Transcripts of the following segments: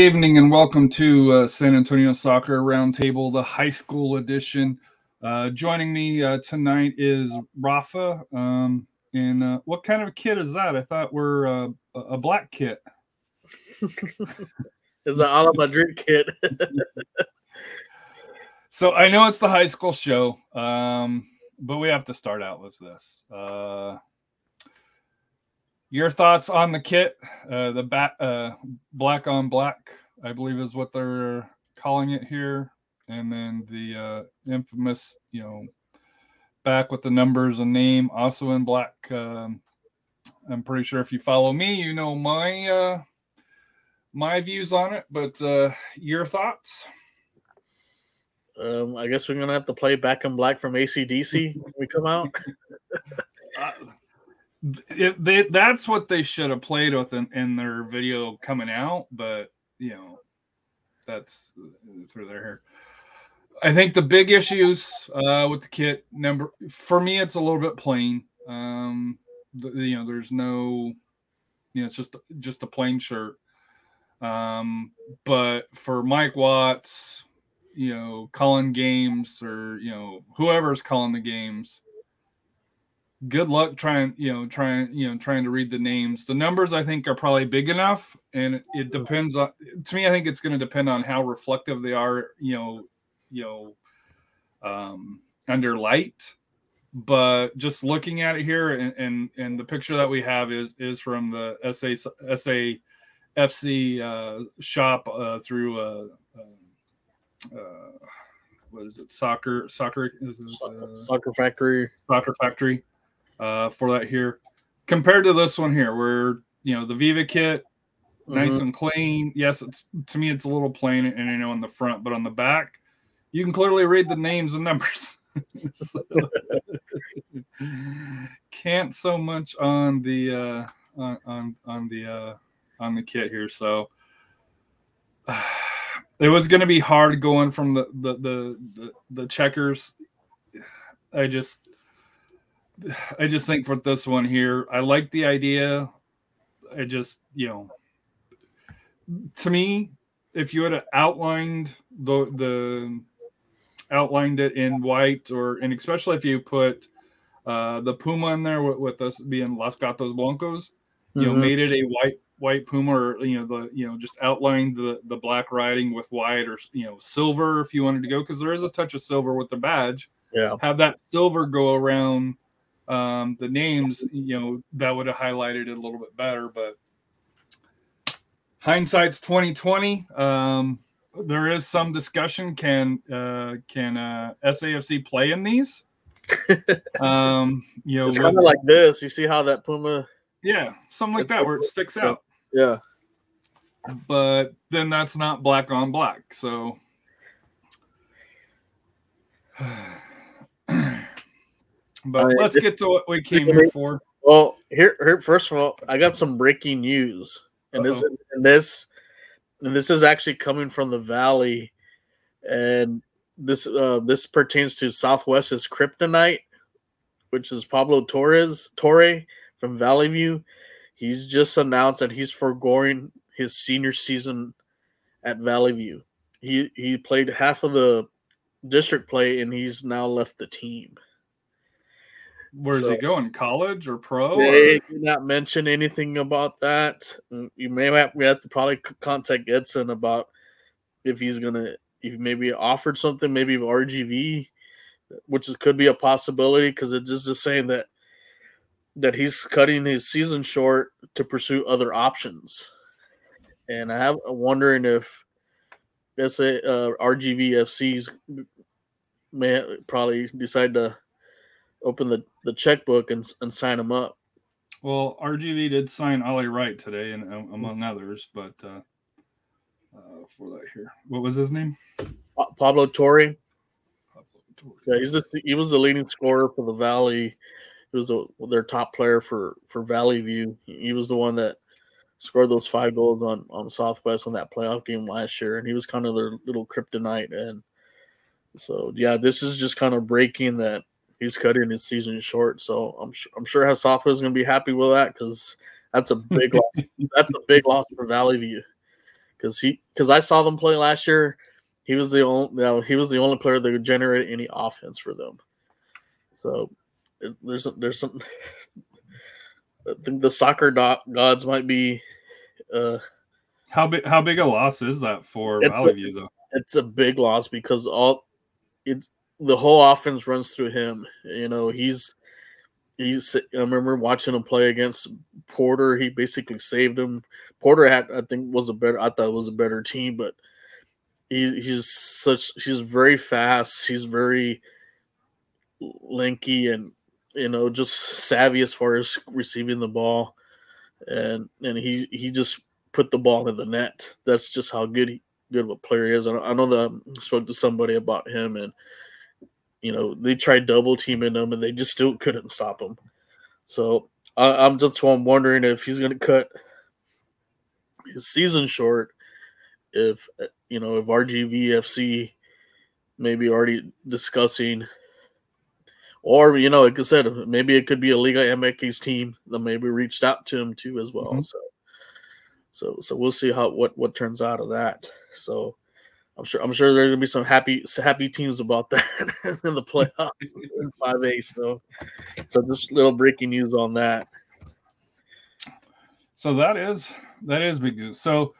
Evening and welcome to uh, San Antonio Soccer Roundtable, the high school edition. Uh, joining me uh, tonight is Rafa. Um, and uh, what kind of a kit is that? I thought we're uh, a a black kit. It's an Ala Madrid kit. So I know it's the high school show, um, but we have to start out with this. Your thoughts on the kit, uh, the bat, uh, black on black, I believe is what they're calling it here, and then the uh, infamous, you know, back with the numbers and name, also in black. Um, I'm pretty sure if you follow me, you know my uh, my views on it. But uh, your thoughts? um, I guess we're gonna have to play Back in Black from ACDC when we come out. It, they, that's what they should have played with in, in their video coming out, but you know, that's through their hair. I think the big issues uh, with the kit number for me, it's a little bit plain. Um, the, you know, there's no, you know, it's just just a plain shirt. Um, but for Mike Watts, you know, calling games or you know whoever's calling the games, good luck trying you know trying you know trying to read the names. The numbers i think are probably big enough and it, depends on to me i think it's going to depend on how reflective they are you know you know um under light. But just looking at it here and and, and the picture that we have is is from the sa safc uh shop uh through uh, uh, uh what is it? Soccer soccer is it, uh, Soccer Factory. Soccer Factory uh, for that here. Compared to this one here, where you know the Viva kit, nice Mhm. and clean. Yes, it's to me it's a little plain, and you know on the front, but on the back, you can clearly read the names and numbers. So, can't so much on the uh, on on on the uh, on the kit here. So it was going to be hard going from the the the the, the checkers. I just I just think for this one here, I like the idea. I just, you know, to me, if you had outlined the the outlined it in white or and especially if you put uh the puma in there with, with us being Las Gatos Blancos, you know, Mhm. made it a white white puma or you know the you know just outlined the the black writing with white or you know silver if you wanted to go because there is a touch of silver with the badge Yeah. have that silver go around um, the names, you know, that would have highlighted it a little bit better. But hindsight's twenty twenty. Um, there is some discussion. Can uh, can uh, SAFC play in these? um, you know, It's kind of like this. You see how that Puma? yeah, something like that where it sticks out. Yeah. But then that's not black on black. So. But I- let's get to what we came here for. Well, here, here, first of all, I got some breaking news, and this, Uh-oh. and this, and this is actually coming from the Valley, and this, uh, this pertains to Southwest's Kryptonite, which is Pablo Torres Torre from Valley View. He's just announced that he's foregoing his senior season at Valley View. He he played half of the district play, and he's now left the team. Where's So- he going? College or pro? They or- did not mention anything about that. Mm, You may have we have to probably contact Edson about if he's gonna if maybe offered something, maybe RGV, which is, could be a possibility because it's just, just saying that that he's cutting his season short to pursue other options. And I have I'm wondering if say uh, RGVFC's may probably decide to open the, the checkbook and, and sign them up. Well, RGV did sign Ollie Wright today, and um, among others, but uh, uh, for that here, what was his name? Pa- Pablo Torre. Yeah, he's the, he was the leading scorer for the Valley. He was their top player for for Valley View. He was the one that scored those five goals on on Southwest on that playoff game last year, and he was kind of their little kryptonite. And so, yeah, this is just kind of breaking that he's cutting his season short. So I'm sure I'm sure how Southwest is going to be happy with that because that's a big loss. That's a big loss for Valley View because he because I saw them play last year. He was the only you he was the only player that could generate any offense for them. So it, there's there's some. I think the soccer do- gods might be. Uh, How big? How big a loss is that for Valley View, though? it's a big loss because all it's the whole offense runs through him. You know, he's he's. I remember watching him play against Porter. He basically saved him. Porter had, I think, was a better. I thought was a better team, but he, he's such. He's very fast. He's very lanky and you know just savvy as far as receiving the ball, and and he he just put the ball in the net. That's just how good he good of a player he is. I I know that I spoke to somebody about him, and you know they tried double teaming him, and they just still couldn't stop him. So I, I'm just I'm wondering if he's going to cut his season short. If you know if RGVFC maybe already discussing, or you know, like I said, maybe it could be a Liga MX team that maybe reached out to him too as well. Mhm. So, so so we'll see how what what turns out of that. So I'm sure I'm sure there's gonna be some happy happy teams about that in the playoff in five A. So so just little breaking news on that. So that is that is big news. So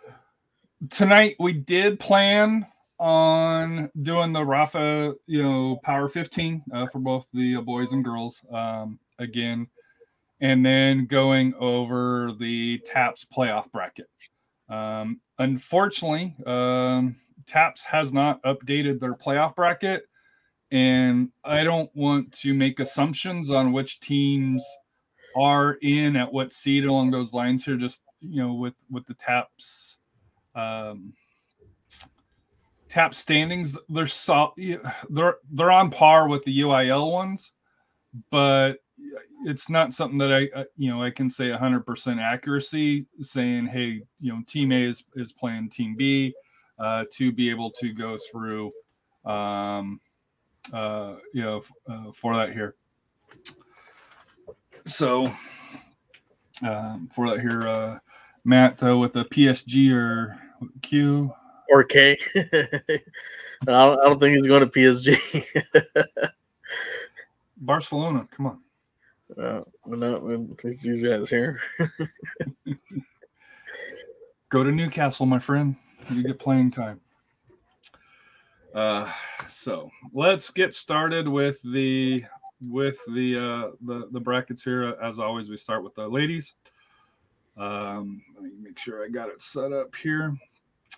tonight we did plan on doing the Rafa, you know, Power 15 uh, for both the boys and girls um, again, and then going over the TAPPS playoff bracket. Um, unfortunately, um, TAPPS has not updated their playoff bracket, and I don't want to make assumptions on which teams are in at what seed along those lines here. Just you know, with with the TAPPS, um, Tap standings, they're so they're they're on par with the UIL ones, but it's not something that I you know I can say 100% accuracy saying hey you know team A is is playing team B uh, to be able to go through um, uh, you know f- uh, for that here. So um, for that here, uh, Matt uh, with a PSG or Q. Or K. I don't, I don't think he's going to PSG. Barcelona, come on. uh, no, it's these guys here. Go to Newcastle, my friend. You get playing time. Uh, so let's get started with the with the uh, the the brackets here. As always, we start with the ladies. Um, let me make sure I got it set up here.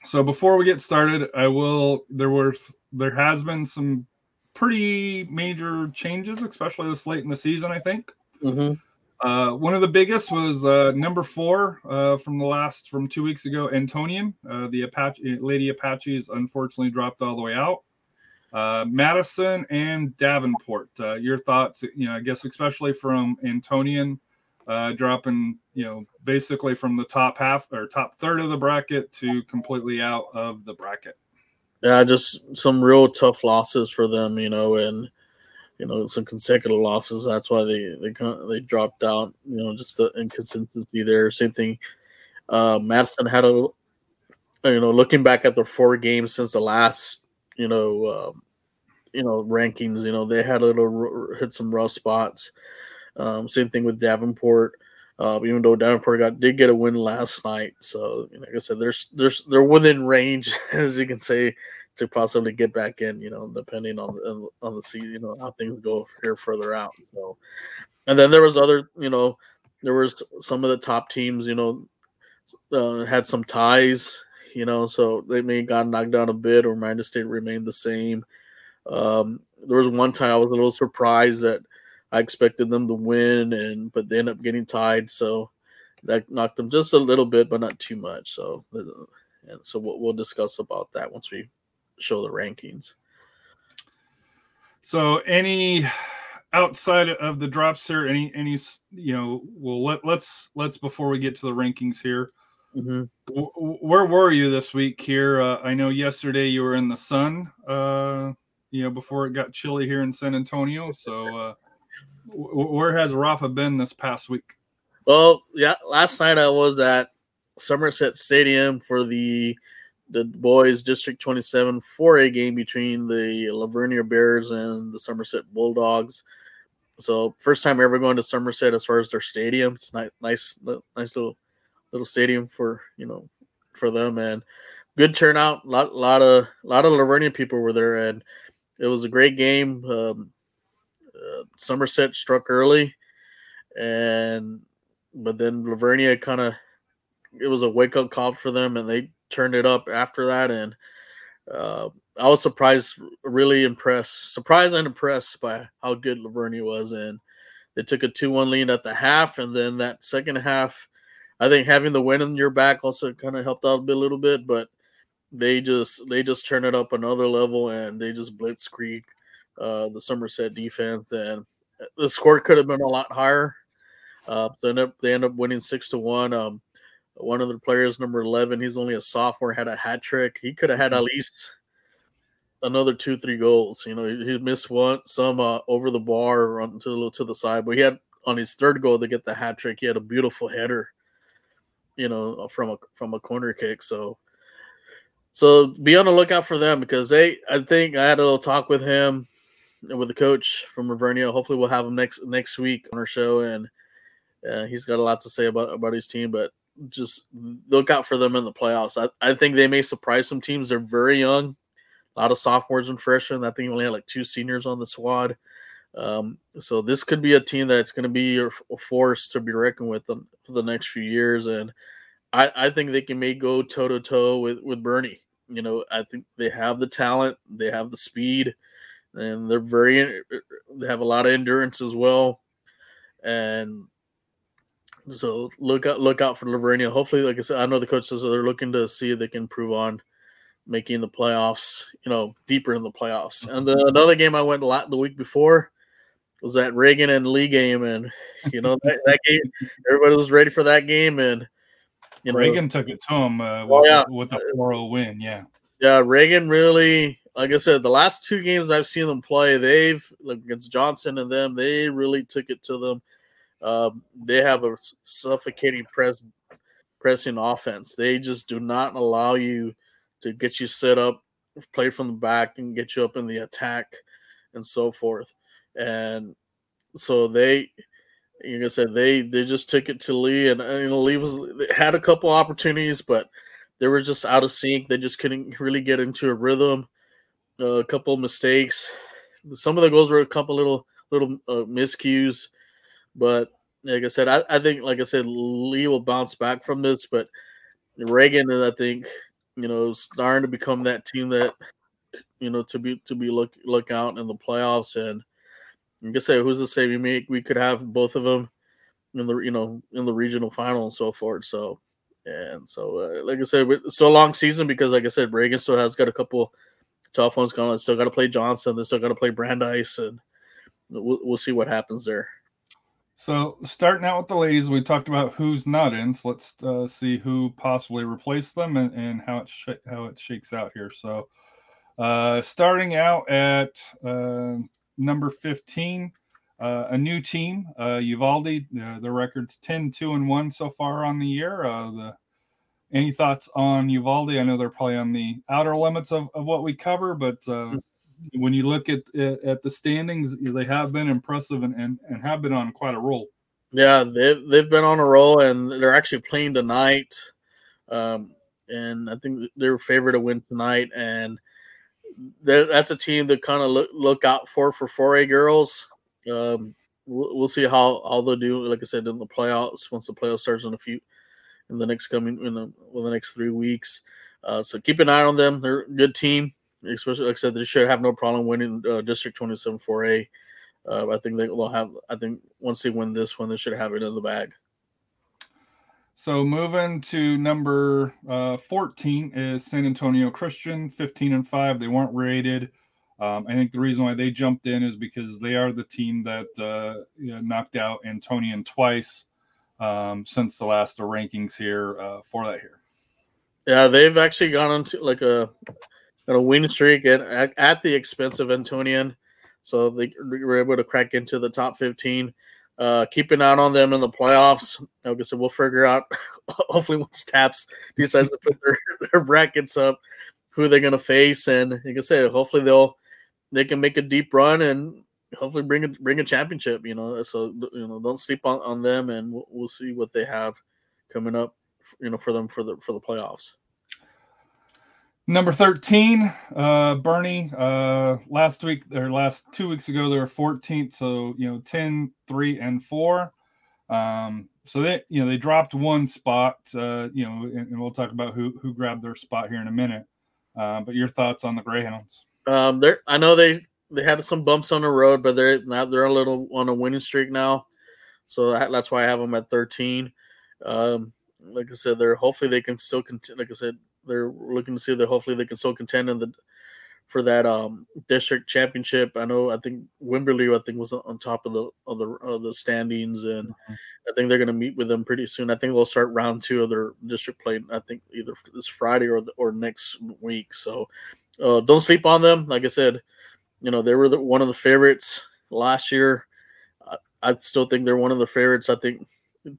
So before we get started, I will. There were there has been some pretty major changes, especially this late in the season. I think. Mhm. Uh, one of the biggest was uh, number four uh, from the last from two weeks ago. Antonian, uh, the Apache Lady Apaches, unfortunately dropped all the way out. Uh, Madison and Davenport. Uh, your thoughts? You know, I guess especially from Antonian dropping, you know, basically from the top half or top third of the bracket to completely out of the bracket. Yeah, just some real tough losses for them, you know, and you know some consecutive losses. That's why they they they dropped out. You know, just the inconsistency there. Same thing. Uh, Madison had a, you know, looking back at the four games since the last, you know, um, you know rankings. You know, they had a little hit some rough spots. Um, same thing with Davenport. Uh, even though Davenport got did get a win last night, so you know, like I said, there's there's they're within range, as you can say, to possibly get back in. You know, depending on the on the season, you know how things go here further out. So, and then there was other, you know, there was some of the top teams, you know, uh, had some ties. You know, so they may have got knocked down a bit, or Miranda State remained the same. Um, there was one time I was a little surprised that I expected them to win, and but they ended up getting tied. So that knocked them just a little bit, but not too much. So, and so we'll, we'll discuss about that once we show the rankings. So, any outside of the drops here, any any you know, well let let's let's before we get to the rankings here. Mm-hmm. W- where were you this week here? Uh, I know yesterday you were in the sun. Uh, you know, before it got chilly here in San Antonio. So, uh, where has Rafa been this past week? Well, yeah, last night I was at Somerset Stadium for the the boys District 27 4A game between the La Vernia Bears and the Somerset Bulldogs. So first time ever going to Somerset as far as their stadium. It's nice, nice, nice little little stadium for you know for them and good turnout. A lot, lot of lot of La Vernia people were there and it was a great game. Um, uh, Somerset struck early, and but then La Vernia kind of it was a wake up call for them, and they turned it up after that. And uh, I was surprised, really impressed, surprised and impressed by how good La Vernia was. And they took a two-one lead at the half, and then that second half, I think having the win in your back also kind of helped out a, bit, a little bit, but they just they just turned it up another level and they just blitzkrieg uh, the Somerset defense and the score could have been a lot higher. Uh, so end up, they end up winning six to one. Um, one of the players, number eleven, he's only a sophomore, had a hat trick. He could have had at least another two, three goals. You know, he, he missed one, some uh, over the bar, run to the to the side, but he had on his third goal to get the hat trick. He had a beautiful header, you know, from a from a corner kick. So so be on the lookout for them because they. I think I had a little talk with him, with the coach from La Vernia. Hopefully, we'll have him next next week on our show, and uh, he's got a lot to say about about his team. But just look out for them in the playoffs. I, I think they may surprise some teams. They're very young, a lot of sophomores and freshmen. I think only had like two seniors on the squad. Um, so this could be a team that's going to be a force to be reckoned with them for the next few years, and I, I think they can may go toe to toe with with Boerne. You know, I think they have the talent, they have the speed, and they're very they have a lot of endurance as well. And so look out look out for La Vernia. Hopefully, like I said, I know the coach says they're looking to see if they can improve on making the playoffs, you know, deeper in the playoffs. And the, another game I went a lot the week before was that Reagan and Lee game, and you know that, that game, everybody was ready for that game, and you know, Reagan took it to him uh, with, yeah. with a 4 win. Yeah. Yeah. Reagan really, like I said, the last two games I've seen them play, they've, like against Johnson and them, they really took it to them. Um, they have a suffocating press, pressing offense. They just do not allow you to get you set up, play from the back, and get you up in the attack and so forth. And so they, like I said, they they just took it to Lee, and you know Lee was had a couple opportunities, but they were just out of sync. They just couldn't really get into a rhythm. Uh, a couple mistakes. Some of the goals were a couple little little uh, miscues, but like I said, I, I think like I said, Lee will bounce back from this. But Reagan, I think, you know, starting to become that team that you know to be to be look look out in the playoffs and like I say, who's to say we make we could have both of them in the you know in the regional final and so forth. So and so uh, like I said, so long season because like I said, Reagan still has got a couple tough ones going. Still got to play Johnson. They still got to play Brandeis, and we'll, we'll see what happens there. So starting out with the ladies, we talked about who's not in. So let's uh, see who possibly replaced them and, and how it sh- how it shakes out here. So uh, starting out at uh, number 15, uh, a new team, uh, Uvalde. Uh, the record's 10 2 and 1 so far on the year. The Any thoughts on Uvalde? I know they're probably on the outer limits of, of what we cover, but uh, when you look at, at, the standings, they have been impressive and, and, and have been on quite a roll. Yeah, they've, they've been on a roll and they're actually playing tonight. Um, and I think they're favored to win tonight. And that's a team to kind of look look out for for 4A girls. Um, we'll, we'll see how how they'll do. Like I said, in the playoffs once the playoffs starts in a few in the next coming in the, in the next three weeks. Uh, so keep an eye on them. They're a good team, especially like I said, they should have no problem winning uh, District 27 4A. Uh, I think they, they'll have. I think once they win this one, they should have it in the bag. So moving to number uh, 14 is San Antonio Christian, 15 and 5. They weren't rated. Um, I think the reason why they jumped in is because they are the team that uh, you know, knocked out Antonian twice um, since the last the rankings here uh, for that here. Yeah, they've actually gone into like a on a win streak at, at, at the expense of Antonian, so they were able to crack into the top 15. Uh, keep an eye on them in the playoffs. Like I said, we'll figure out. Hopefully, once TAPPS decides to put their, their brackets up, who they're going to face, and like I said, hopefully they'll they can make a deep run and hopefully bring a bring a championship. You know, so you know, don't sleep on, on them, and we'll, we'll see what they have coming up. You know, for them for the for the playoffs. Number 13, uh, Boerne. Uh, last week or last two weeks ago, they were 14th. So, you know, 10, 3, and 4. Um, so they, you know, they dropped one spot, uh, you know, and, and we'll talk about who, who grabbed their spot here in a minute. Uh, but your thoughts on the Greyhounds? Um, they're I know they they had some bumps on the road, but they're now they're a little on a winning streak now, so that, that's why I have them at 13. Um, like I said, they're hopefully they can still continue. Like I said, they're looking to see that hopefully they can still contend in the for that um district championship. I know I think Wimberley I think was on top of the of the of the standings, and Mhm. I think they're going to meet with them pretty soon. I think they'll start round two of their district play. I think either this Friday or the, or next week. So uh, don't sleep on them. Like I said, you know they were the, one of the favorites last year. I, I still think they're one of the favorites. I think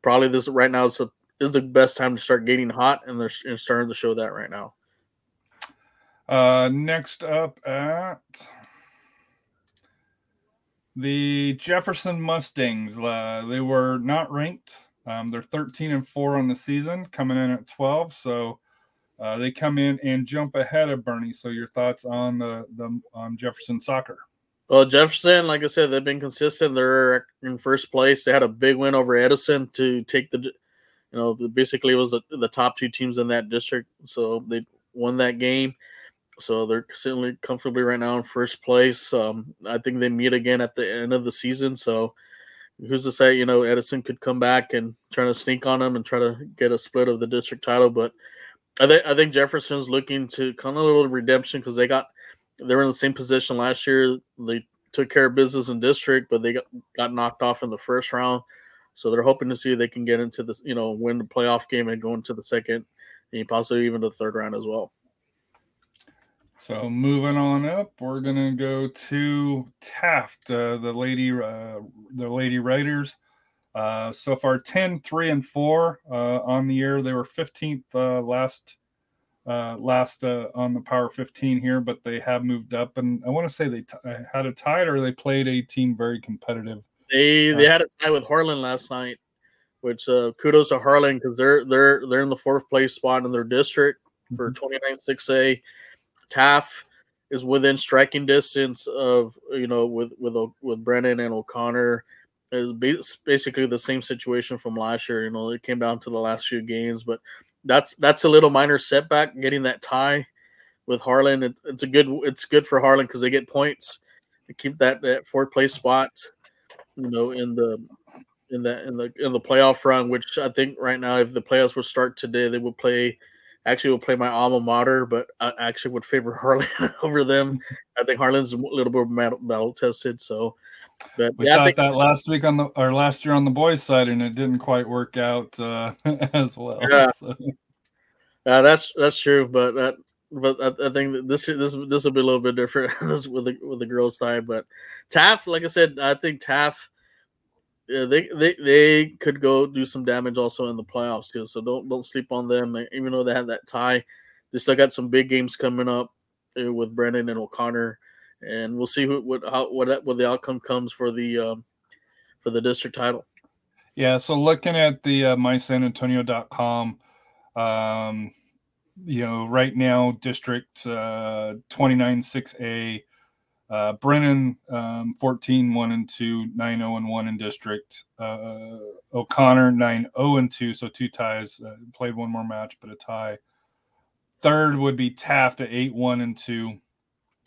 probably this right now is, a, is the best time to start getting hot, and they're s- starting to show that right now. Uh, next up at the Jefferson Mustangs. Uh, they were not ranked. Um, they're 13 and 4 on the season, coming in at 12. So uh, they come in and jump ahead of Boerne. So your thoughts on the, the on Jefferson soccer? Well, Jefferson, like I said, they've been consistent. They're in first place. They had a big win over Edison to take the, you know, basically it was the, the top two teams in that district. So they won that game. So they're certainly comfortably right now in first place. Um, I think they meet again at the end of the season. So who's to say, you know, Edison could come back and try to sneak on them and try to get a split of the district title. But I think I think Jefferson's looking to kind of a little redemption because they got they were in the same position last year. They took care of business in district, but they got, got knocked off in the first round. So they're hoping to see they can get into the you know win the playoff game and go into the second and possibly even the third round as well. So moving on up, we're gonna go to Taft, uh, the lady, uh, the lady Raiders. Uh, so far, 10, 3, and 4 uh, on the year. They were 15th uh, last uh, last on the Power 15 here, but they have moved up. And I want to say they t- had a tied or they played a team very competitive. They they had a tie with Harlan last night, which uh, kudos to Harlan because they're they're they're in the fourth place spot in their district for 29 6A. Taft is within striking distance of you know with with with Brennan and O'Connor. Is basically the same situation from last year. You know, it came down to the last few games, but that's that's a little minor setback getting that tie with Harlan. It, it's a good it's good for Harlan because they get points to keep that that fourth place spot. You know, in the in the in the in the playoff run, which I think right now, if the playoffs would start today, they would play. Actually, will play my alma mater, but I actually would favor Harlan over them. I think Harlan's a little bit battle, tested, so. But We yeah, thought think, that last week on the or last year on the boys' side, and it didn't quite work out uh, as well. Yeah. So, Uh, that's that's true, but that but I, I think this this this will be a little bit different with the with the girls' side. But Taft, like I said, I think Taft, yeah, they they they could go do some damage also in the playoffs too. So don't don't sleep on them. Even though they had that tie, they still got some big games coming up uh, with Brennan and O'Connor, and we'll see who, what how what that, what the outcome comes for the um, for the district title. Yeah, so looking at the uh, mysanantonio.com, um, you know, right now, District uh, 29 6A, uh, Brennan um, 14 1 and 2, 9 0 and 1 in District. Uh, O'Connor 9 0 and 2, so two ties. Uh, played one more match, but a tie. Third would be Taft at 8 1 and 2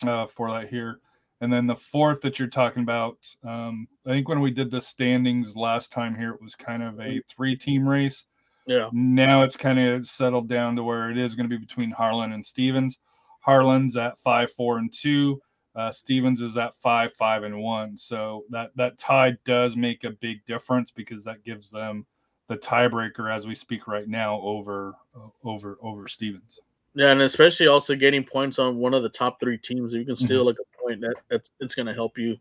uh, for that here. And then the fourth that you're talking about, um, I think when we did the standings last time here, it was kind of a three team race. Yeah. Now it's kind of settled down to where it is going to be between Harlan and Stevens. Harlan's at five, four, and two. Uh, Stevens is at five, five, and one. So that that tie does make a big difference because that gives them the tiebreaker as we speak right now over uh, over over Stevens. Yeah, and especially also getting points on one of the top three teams. If you can steal Mm-hmm. like a point, that that's it's going to help you.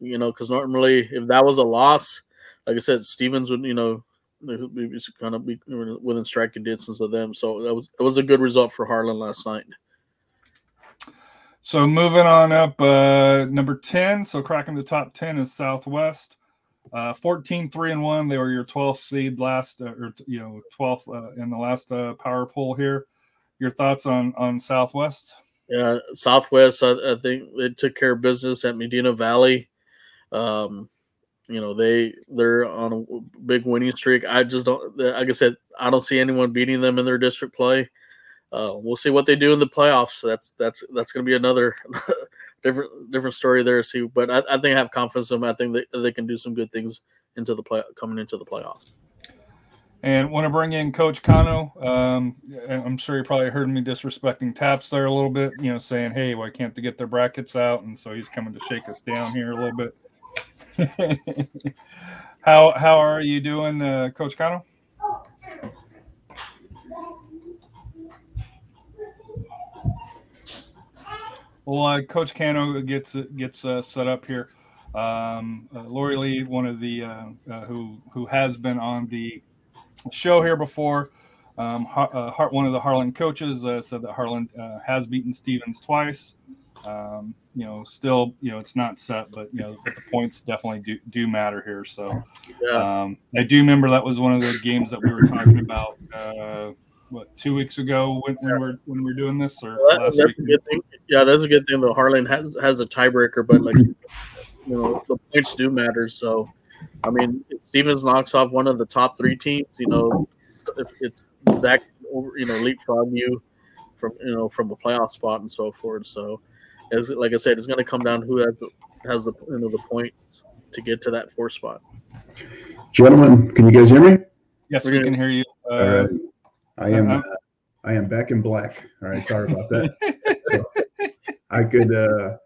You know, because normally if that was a loss, like I said, Stevens would you know be kind of be within striking distance of them. So that was it was a good result for Harlan last night. So moving on up, uh, number 10. So cracking the top 10 is Southwest. Uh, 14, 3 and 1. They were your 12th seed last, uh, or, you know, 12th uh, in the last uh, power poll here. Your thoughts on on Southwest? Yeah, Southwest. I, I think they took care of business at Medina Valley. Um, you know they they're on a big winning streak. I just don't. Like I said, I don't see anyone beating them in their district play. Uh, we'll see what they do in the playoffs. That's that's that's going to be another different different story there. See, but I, I think I have confidence in them. I think they, they can do some good things into the play coming into the playoffs. And want to bring in Coach Kano. Um, I'm sure you probably heard me disrespecting TAPPS there a little bit, you know, saying, hey, why can't they get their brackets out? And so he's coming to shake us down here a little bit. how how are you doing, uh, Coach Kano? Well, uh, Coach Cano gets gets uh, set up here. Um, uh, Lori Lee, one of the uh, uh, who who has been on the show here before, um, one of the Harlan coaches said that Harlan has beaten Stevens twice. Um, you know, still, you know, it's not set, but you know, but the points definitely do, do matter here. So, Yeah, um, I do remember that was one of the games that we were talking about. Uh, what two weeks ago when, when we're when we are doing this or Well, that- last that's week? a good thing. Yeah, that's a good thing. Though Harlan has has a tiebreaker, but like you know, the points do matter. So, I mean, Stevens knocks off one of the top three teams, you know, if it's that you know, leapfrog you from you know from a playoff spot and so forth. So, as like I said, it's going to come down to who has the has the you know the points to get to that four spot. Gentlemen, can you guys hear me? Yes, We're we can hear you. Uh, All right. I am. Uh, I am back in black. All right. Sorry about that. So, I could. uh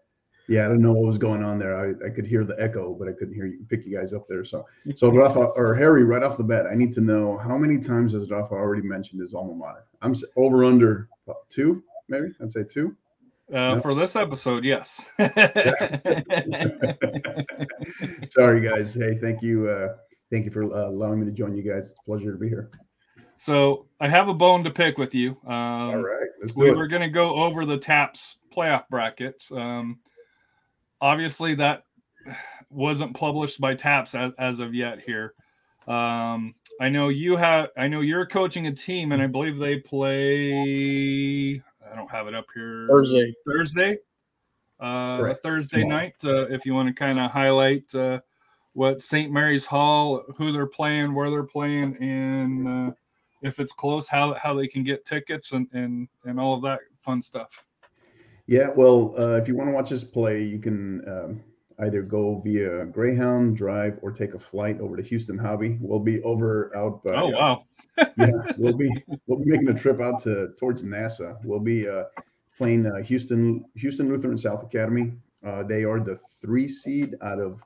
Yeah, I don't know what was going on there. I, I could hear the echo, but I couldn't hear you pick you guys up there. So, so Rafa or Harry, right off the bat, I need to know how many times has Rafa already mentioned his alma mater? I'm over under what, two, maybe. I'd say two. Uh, for this episode, yes. Sorry, guys. Hey, thank you. Uh, thank you for uh, allowing me to join you guys. It's a pleasure to be here. so I have a bone to pick with you. Um, All right, we do were going to go over the TAPPS playoff brackets. Um, obviously, that wasn't published by TAPPS as, as of yet here. Um, I know you have. I know you're coaching a team, and I believe they play. I don't have it up here. Thursday. Thursday. Uh, Thursday Tomorrow. night. Uh, if you want to kind of highlight uh, what St. Mary's Hall, who they're playing, where they're playing, and uh, if it's close, how how they can get tickets and and and all of that fun stuff. Yeah, well, uh, if you want to watch us play, you can um, either go via Greyhound, drive, or take a flight over to Houston Hobby. We'll be over out by. oh uh, wow! Yeah, we'll be we'll be making a trip out to towards NASA. We'll be uh, playing uh, Houston Houston Lutheran South Academy. Uh, they are the three seed out of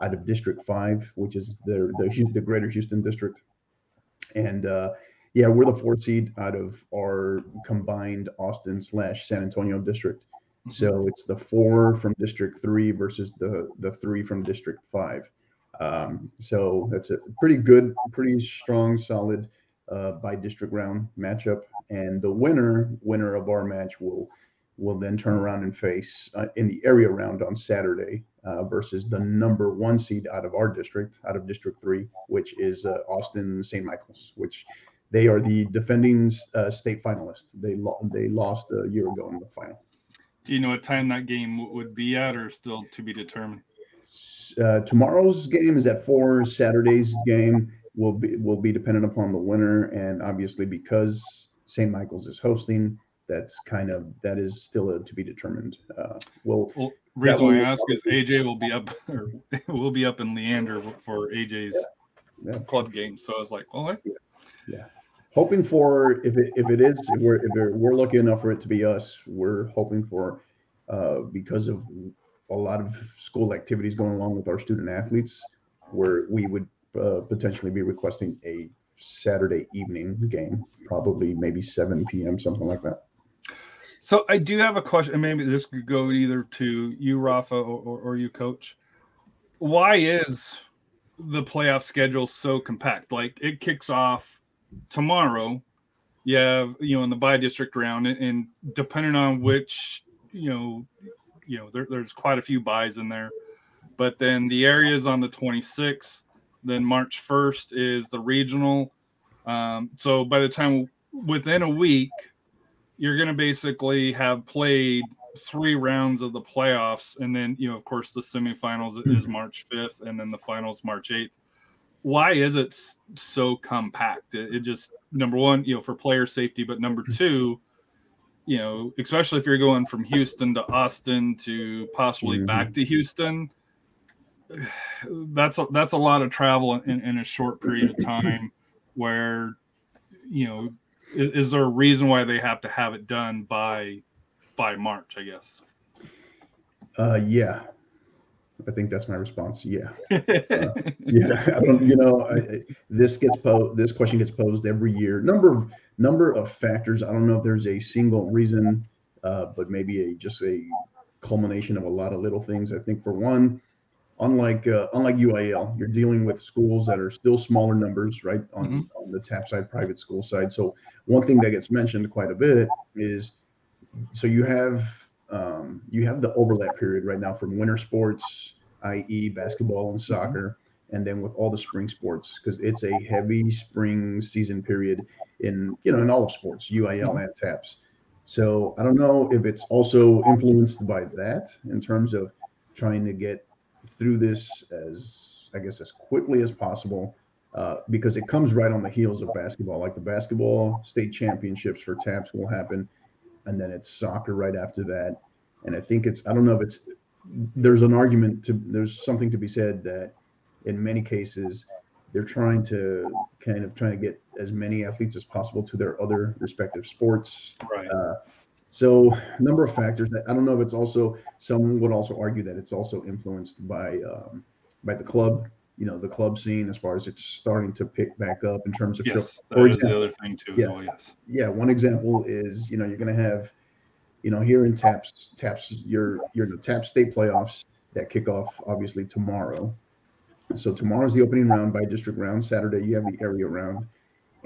out of District Five, which is the the, the Greater Houston District, and uh, yeah, we're the four seed out of our combined Austin slash San Antonio district. So it's the four from District Three versus the the three from District Five. Um, so that's a pretty good, pretty strong, solid uh, by district round matchup, and the winner winner of our match will will then turn around and face uh, in the area round on Saturday uh, versus the number one seed out of our district, out of District Three, which is uh, Austin St. Michael's, which they are the defending uh, state finalist. They lo- they lost a year ago in the final. Do you know what time that game would be at, or still to be determined? Uh, tomorrow's game is at four. Saturday's game will be will be dependent upon the winner, and obviously because St. Michael's is hosting, that's kind of that is still a, to be determined. Uh, well, Well, reason why I ask is AJ will be up, or will be up in Leander for AJ's Yeah. club game. So I was like, well, I- Yeah. hoping for if it if it is if we're if we're, we're lucky enough for it to be us, we're hoping for uh, because of a lot of school activities going along with our student athletes, where we would uh, potentially be requesting a Saturday evening game, probably maybe 7 p.m. something like that. So I do have a question, and maybe this could go either to you, Rafa, or, or, or you, Coach. Why is the playoff schedule so compact? Like it kicks off tomorrow. You have you know in the by district round, and, and depending on which you know, you know there, there's quite a few byes in there. But then the areas on the 26th. Then March 1st is the regional. Um, so by the time within a week, you're going to basically have played three rounds of the playoffs and then you know of course the semifinals is march 5th and then the finals march 8th why is it so compact it, it just number one you know for player safety but number two you know especially if you're going from houston to austin to possibly Mhm. back to houston that's a, that's a lot of travel in, in a short period of time where you know is, is there a reason why they have to have it done by by March? I guess. Uh, yeah, I think that's my response. Yeah. yeah i don't you know I, I- this gets posed this question gets posed every year number of number of factors i don't know if there's a single reason uh, but maybe a just a culmination of a lot of little things i think for one unlike uh, unlike uil you're dealing with schools that are still smaller numbers right on, on the tap side private school side so one thing that gets mentioned quite a bit is so you have um, you have the overlap period right now from winter sports i.e., basketball and soccer, and then with all the spring sports because it's a heavy spring season period in you know in all of sports, UIL and TAPPS. So I don't know if it's also influenced by that in terms of trying to get through this as I guess as quickly as possible. Uh, because it comes right on the heels of basketball. Like the basketball state championships for TAPPS will happen, and then it's soccer right after that. And I think it's I don't know if it's there's an argument to there's something to be said that in many cases they're trying to kind of trying to get as many athletes as possible to their other respective sports right. uh, so a number of factors i don't know if it's also some would also argue that it's also influenced by um, by the club you know the club scene as far as it's starting to pick back up in terms of show- Yes, for that is example- the other thing too. Yeah. Well, yes. yeah one example is you know you're going to have you know here in taps taps you're you're in the tap state playoffs that kick off obviously tomorrow so tomorrow's the opening round by district round saturday you have the area round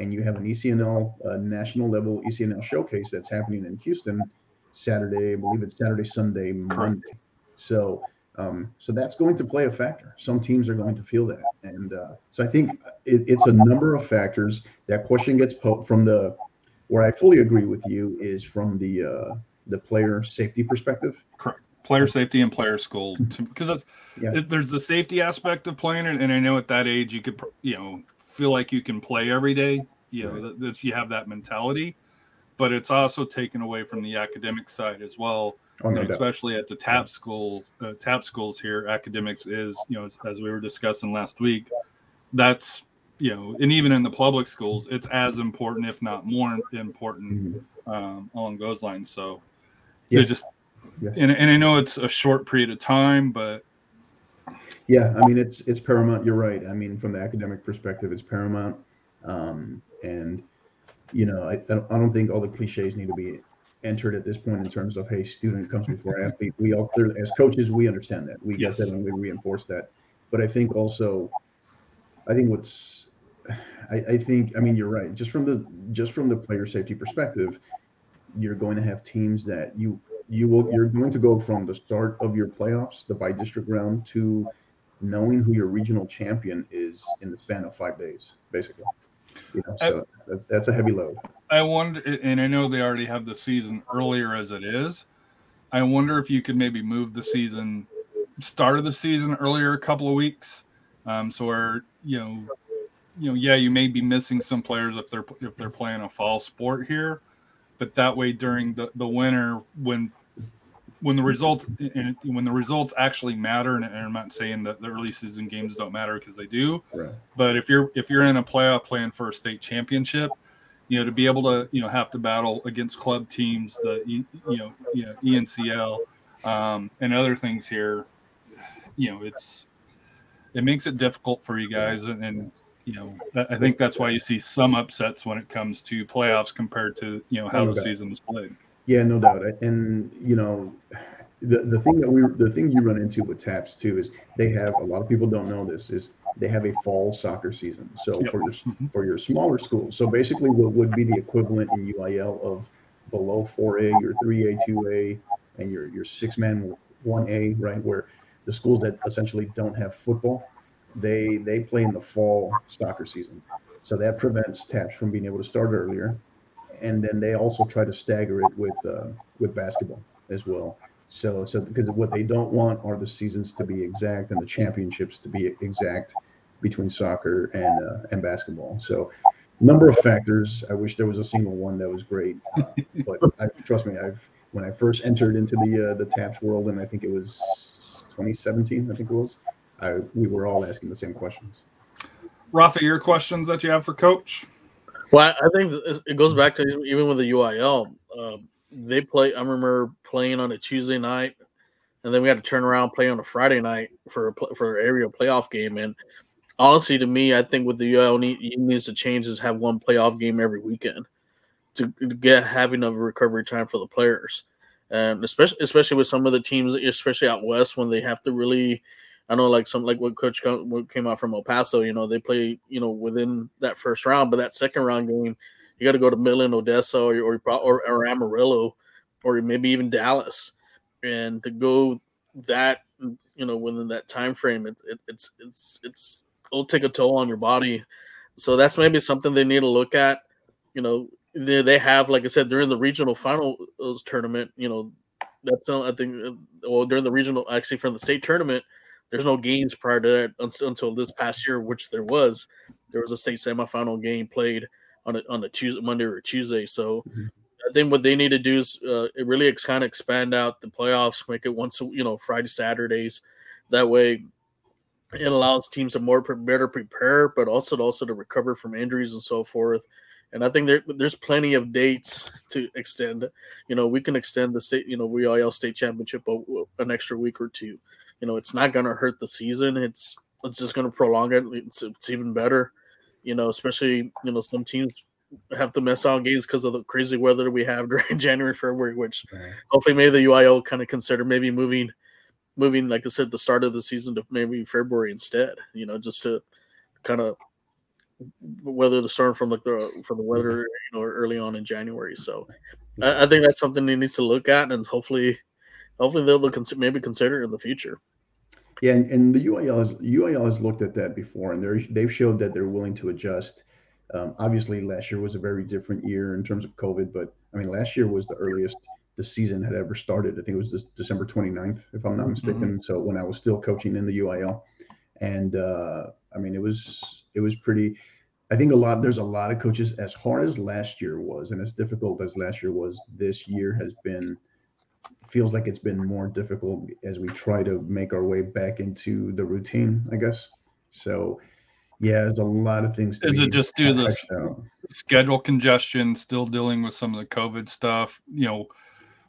and you have an ecnl uh, national level ecnl showcase that's happening in houston saturday i believe it's saturday sunday monday. So um, so that's going to play a factor. Some teams are going to feel that. And uh, so i think it, it's a number of factors. That question gets po- from the where I fully agree with you is from the uh, the player safety perspective. Player safety and player school, because that's Yeah. it- there's the safety aspect of playing it, and I know at that age you could, you know, feel like you can play every day. You know, Right. that, that you have that mentality, but it's also taken away from the academic side as well. Oh, no especially at the tap school uh, tap schools here academics is you know as, as we were discussing last week that's you know and even in the public schools it's as important if not more important Mhm. um, along those lines so Yeah. yeah just Yeah. and, and i know it's a short period of time but Yeah, I mean it's it's paramount. You're right. I mean, from the academic perspective, it's paramount. Um, and you know, I, I don't- think all the cliches need to be entered at this point in terms of hey, student comes before athlete. We all clearly, as coaches, we understand that. We Yes. get that and we reinforce that. But I think also, I think what's, I, I think, I mean, you're right. Just from the just from the player safety perspective, you're going to have teams that you you will you're going to go from the start of your playoffs, the by district round, to knowing who your regional champion is in the span of five days, basically. You know, so that's that's a heavy load. I wonder, and I know they already have the season earlier as it is. I wonder if you could maybe move the season, start of the season earlier a couple of weeks, um, so where you know, you know, yeah, you may be missing some players if they're if they're playing a fall sport here, but that way during the the winter when when the results and when the results actually matter, and I'm not saying that the early season games don't matter because they do, Right. but if you're if you're in a playoff playing for a state championship, you know to be able to you know have to battle against club teams, the you know you know ECNL um, and other things here, you know it's it makes it difficult for you guys, and, and you know that, I think that's why you see some upsets when it comes to playoffs compared to you know how the season is played. Yeah, no doubt. And you know, the the thing that we the thing you run into with TAPPS too is they have a lot of people don't know this is they have a fall soccer season. So Yep. for your Mhm. for your smaller schools, so basically what would be the equivalent in UIL of below 4A, your 3A, 2A, and your your six man 1A, right? Where the schools that essentially don't have football, they they play in the fall soccer season. So that prevents TAPPS from being able to start earlier and then they also try to stagger it with uh, with basketball as well. So so because what they don't want are the seasons to be exact and the championships to be exact between soccer and uh, and basketball. So number of factors. I wish there was a single one that was great, uh, but I, trust me, I've when I first entered into the uh, the TAPPS world, and I think it was 2017, I think it was. I, we were all asking the same questions. Rafa, your questions that you have for Coach? Well, I think it goes back to even with the UIL. Um, they play. I remember playing on a Tuesday night, and then we had to turn around play on a Friday night for a for an area playoff game. And honestly, to me, I think what the UIL need, needs to change is have one playoff game every weekend to, get having a recovery time for the players, and especially especially with some of the teams, especially out west, when they have to really. I know, like some like what Coach came out from El Paso. You know, they play you know within that first round, but that second round game, you got to go to Midland, Odessa, or or, or or Amarillo, or maybe even Dallas, and to go that you know within that time frame, it, it, it's it's it's it'll take a toll on your body. So that's maybe something they need to look at. You know, they, they have like I said during the regional final uh, tournament. You know, that's I think uh, well during the regional actually from the state tournament. There's no games prior to that until, this past year, which there was. There was a state semifinal game played on a, on a Tuesday, Monday or Tuesday. So Mhm. I think what they need to do is uh, really ex- kind of expand out the playoffs, make it once a- you know Friday Saturdays. That way, it allows teams to more pre- better prepare, but also also to recover from injuries and so forth. And I think there, there's plenty of dates to extend. You know, we can extend the state, you know, UIL state championship an extra week or two. You know, it's not going to hurt the season. It's it's just going to prolong it. It's, it's even better. You know, especially you know some teams have to miss out on games because of the crazy weather we have during January, February, which hopefully maybe the UIL kind of consider maybe moving moving like I said the start of the season to maybe February instead. You know, just to kind of weather the storm from like the from the weather mm-hmm. you know early on in January. So I, I think that's something they needs to look at and hopefully hopefully they'll look, maybe consider in the future. Yeah, and, and the UIL has UIL has looked at that before, and they're they've showed that they're willing to adjust. Um, obviously, last year was a very different year in terms of COVID, but I mean, last year was the earliest the season had ever started. I think it was this December 29th, if I'm not mistaken. So when I was still coaching in the UIL, and uh, I mean, it was it was pretty. I think a lot. There's a lot of coaches. As hard as last year was, and as difficult as last year was, this year has been feels like it's been more difficult as we try to make our way back into the routine, I guess. So, yeah, there's a lot of things. To Is it just due to the schedule congestion, still dealing with some of the COVID stuff? You know,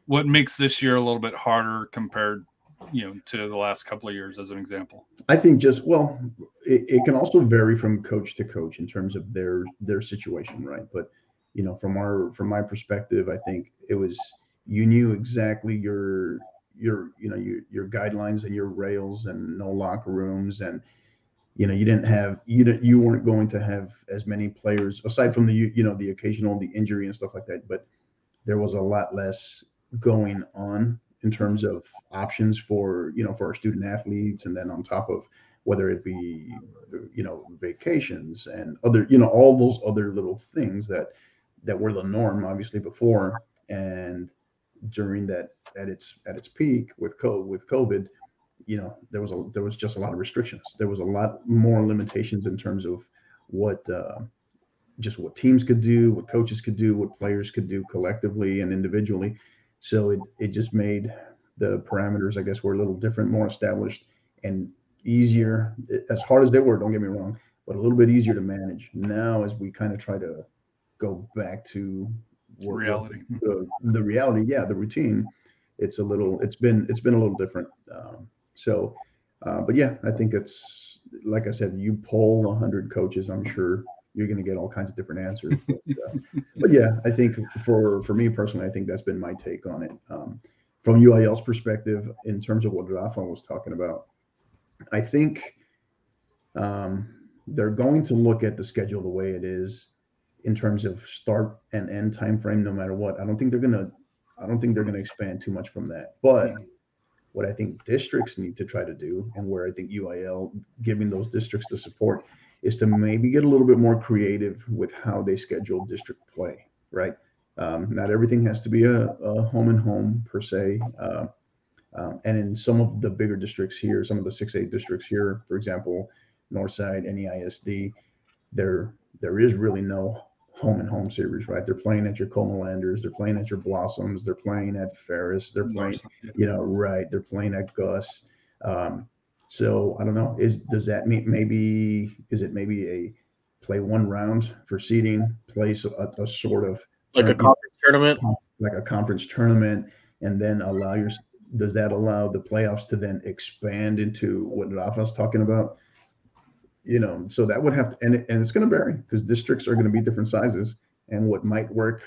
what makes this year a little bit harder compared, you know, to the last couple of years, as an example? I think just well, it, it can also vary from coach to coach in terms of their their situation, right? But you know, from our from my perspective, I think it was you knew exactly your your you know your your guidelines and your rails and no locker rooms and you know you didn't have you didn't you weren't going to have as many players aside from the you know the occasional the injury and stuff like that but there was a lot less going on in terms of options for you know for our student athletes and then on top of whether it be you know vacations and other you know all those other little things that that were the norm obviously before. And during that at its at its peak with COVID, with COVID, you know, there was a there was just a lot of restrictions. There was a lot more limitations in terms of what uh, just what teams could do, what coaches could do, what players could do collectively and individually. So it it just made the parameters, I guess, were a little different, more established, and easier. As hard as they were, don't get me wrong, but a little bit easier to manage. Now, as we kind of try to go back to what, reality, what the, the, reality, yeah, the routine, it's a little, it's been, it's been a little different. Um, so, uh, but yeah, I think it's like I said, you poll 100 coaches, I'm sure you're going to get all kinds of different answers. But, uh, but, yeah, I think for for me personally, I think that's been my take on it. Um, from UIL's perspective, in terms of what Rafa was talking about, I think um, they're going to look at the schedule the way it is in terms of start and end time frame, no matter what. I don't think they're gonna. I don't think they're gonna expand too much from that. But what I think districts need to try to do, and where I think UIL giving those districts the support, is to maybe get a little bit more creative with how they schedule district play. Right. Um, not everything has to be a, a home and home per se. Uh, um, and in some of the bigger districts here, some of the six eight districts here, for example, Northside, NEISD, there there is really no home and home series, right? They're playing at your Comalanders, they're playing at your Blossoms, they're playing at Farris, they're playing, you know, right? They're playing at Gus. Um, so I don't know. Is does that mean maybe is it maybe a play one round for seeding, place a, a sort of like a conference tournament, like a conference tournament, and then allow your does that allow the playoffs to then expand into what Rafa's talking about? You know, so that would have to, and, it, and it's going to vary because districts are going to be different sizes, and what might work,